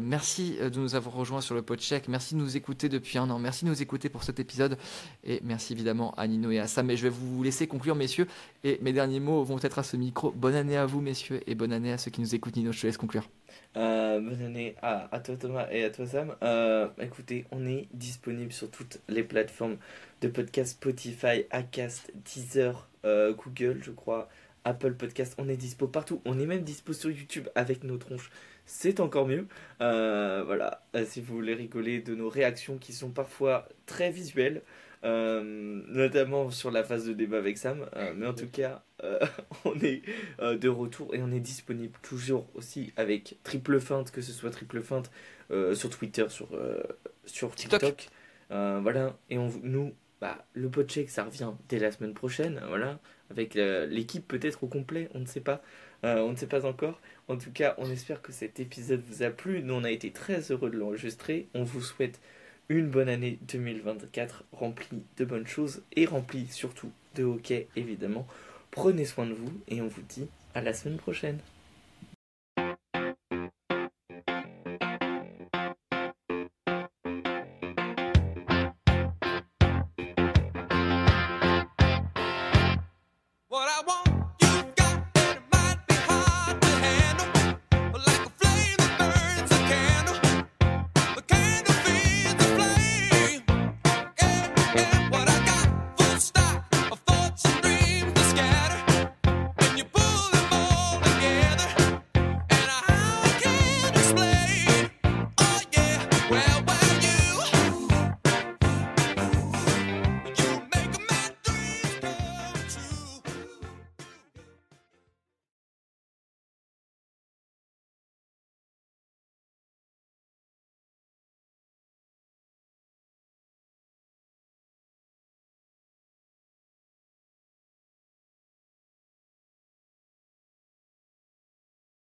Merci de nous avoir rejoints sur le podcheck. Merci de nous écouter depuis un an. Merci de nous écouter pour cet épisode. Et merci évidemment à Nino et à Sam. Mais je vais vous laisser conclure, messieurs. Et mes derniers mots vont être à ce micro. Bonne année à vous, messieurs. Et bonne année à ceux qui nous écoutent. Nino, je te laisse conclure. Euh, bonne année à, toi Thomas et à toi Sam. Euh, écoutez, on est disponible sur toutes les plateformes de podcast Spotify, Acast, Deezer, euh, Google, je crois, Apple Podcast. On est dispo partout. On est même dispo sur YouTube avec nos tronches. C'est encore mieux. Voilà, si vous voulez rigoler de nos réactions qui sont parfois très visuelles. Euh, notamment sur la phase de débat avec Sam, Euh, mais en tout cas, euh, on est de retour et on est disponible toujours aussi avec Triple Feinte, que ce soit Triple Feinte sur Twitter, sur, sur TikTok. TikTok. Voilà, et on, nous, bah, le podcheck ça revient dès la semaine prochaine, voilà, avec euh, l'équipe peut-être au complet, on ne sait pas, Euh, on ne sait pas encore. En tout cas, on espère que cet épisode vous a plu. Nous, on a été très heureux de l'enregistrer. On vous souhaite une bonne année 2024 remplie de bonnes choses et remplie surtout de hockey, évidemment. Prenez soin de vous et on vous dit à la semaine prochaine.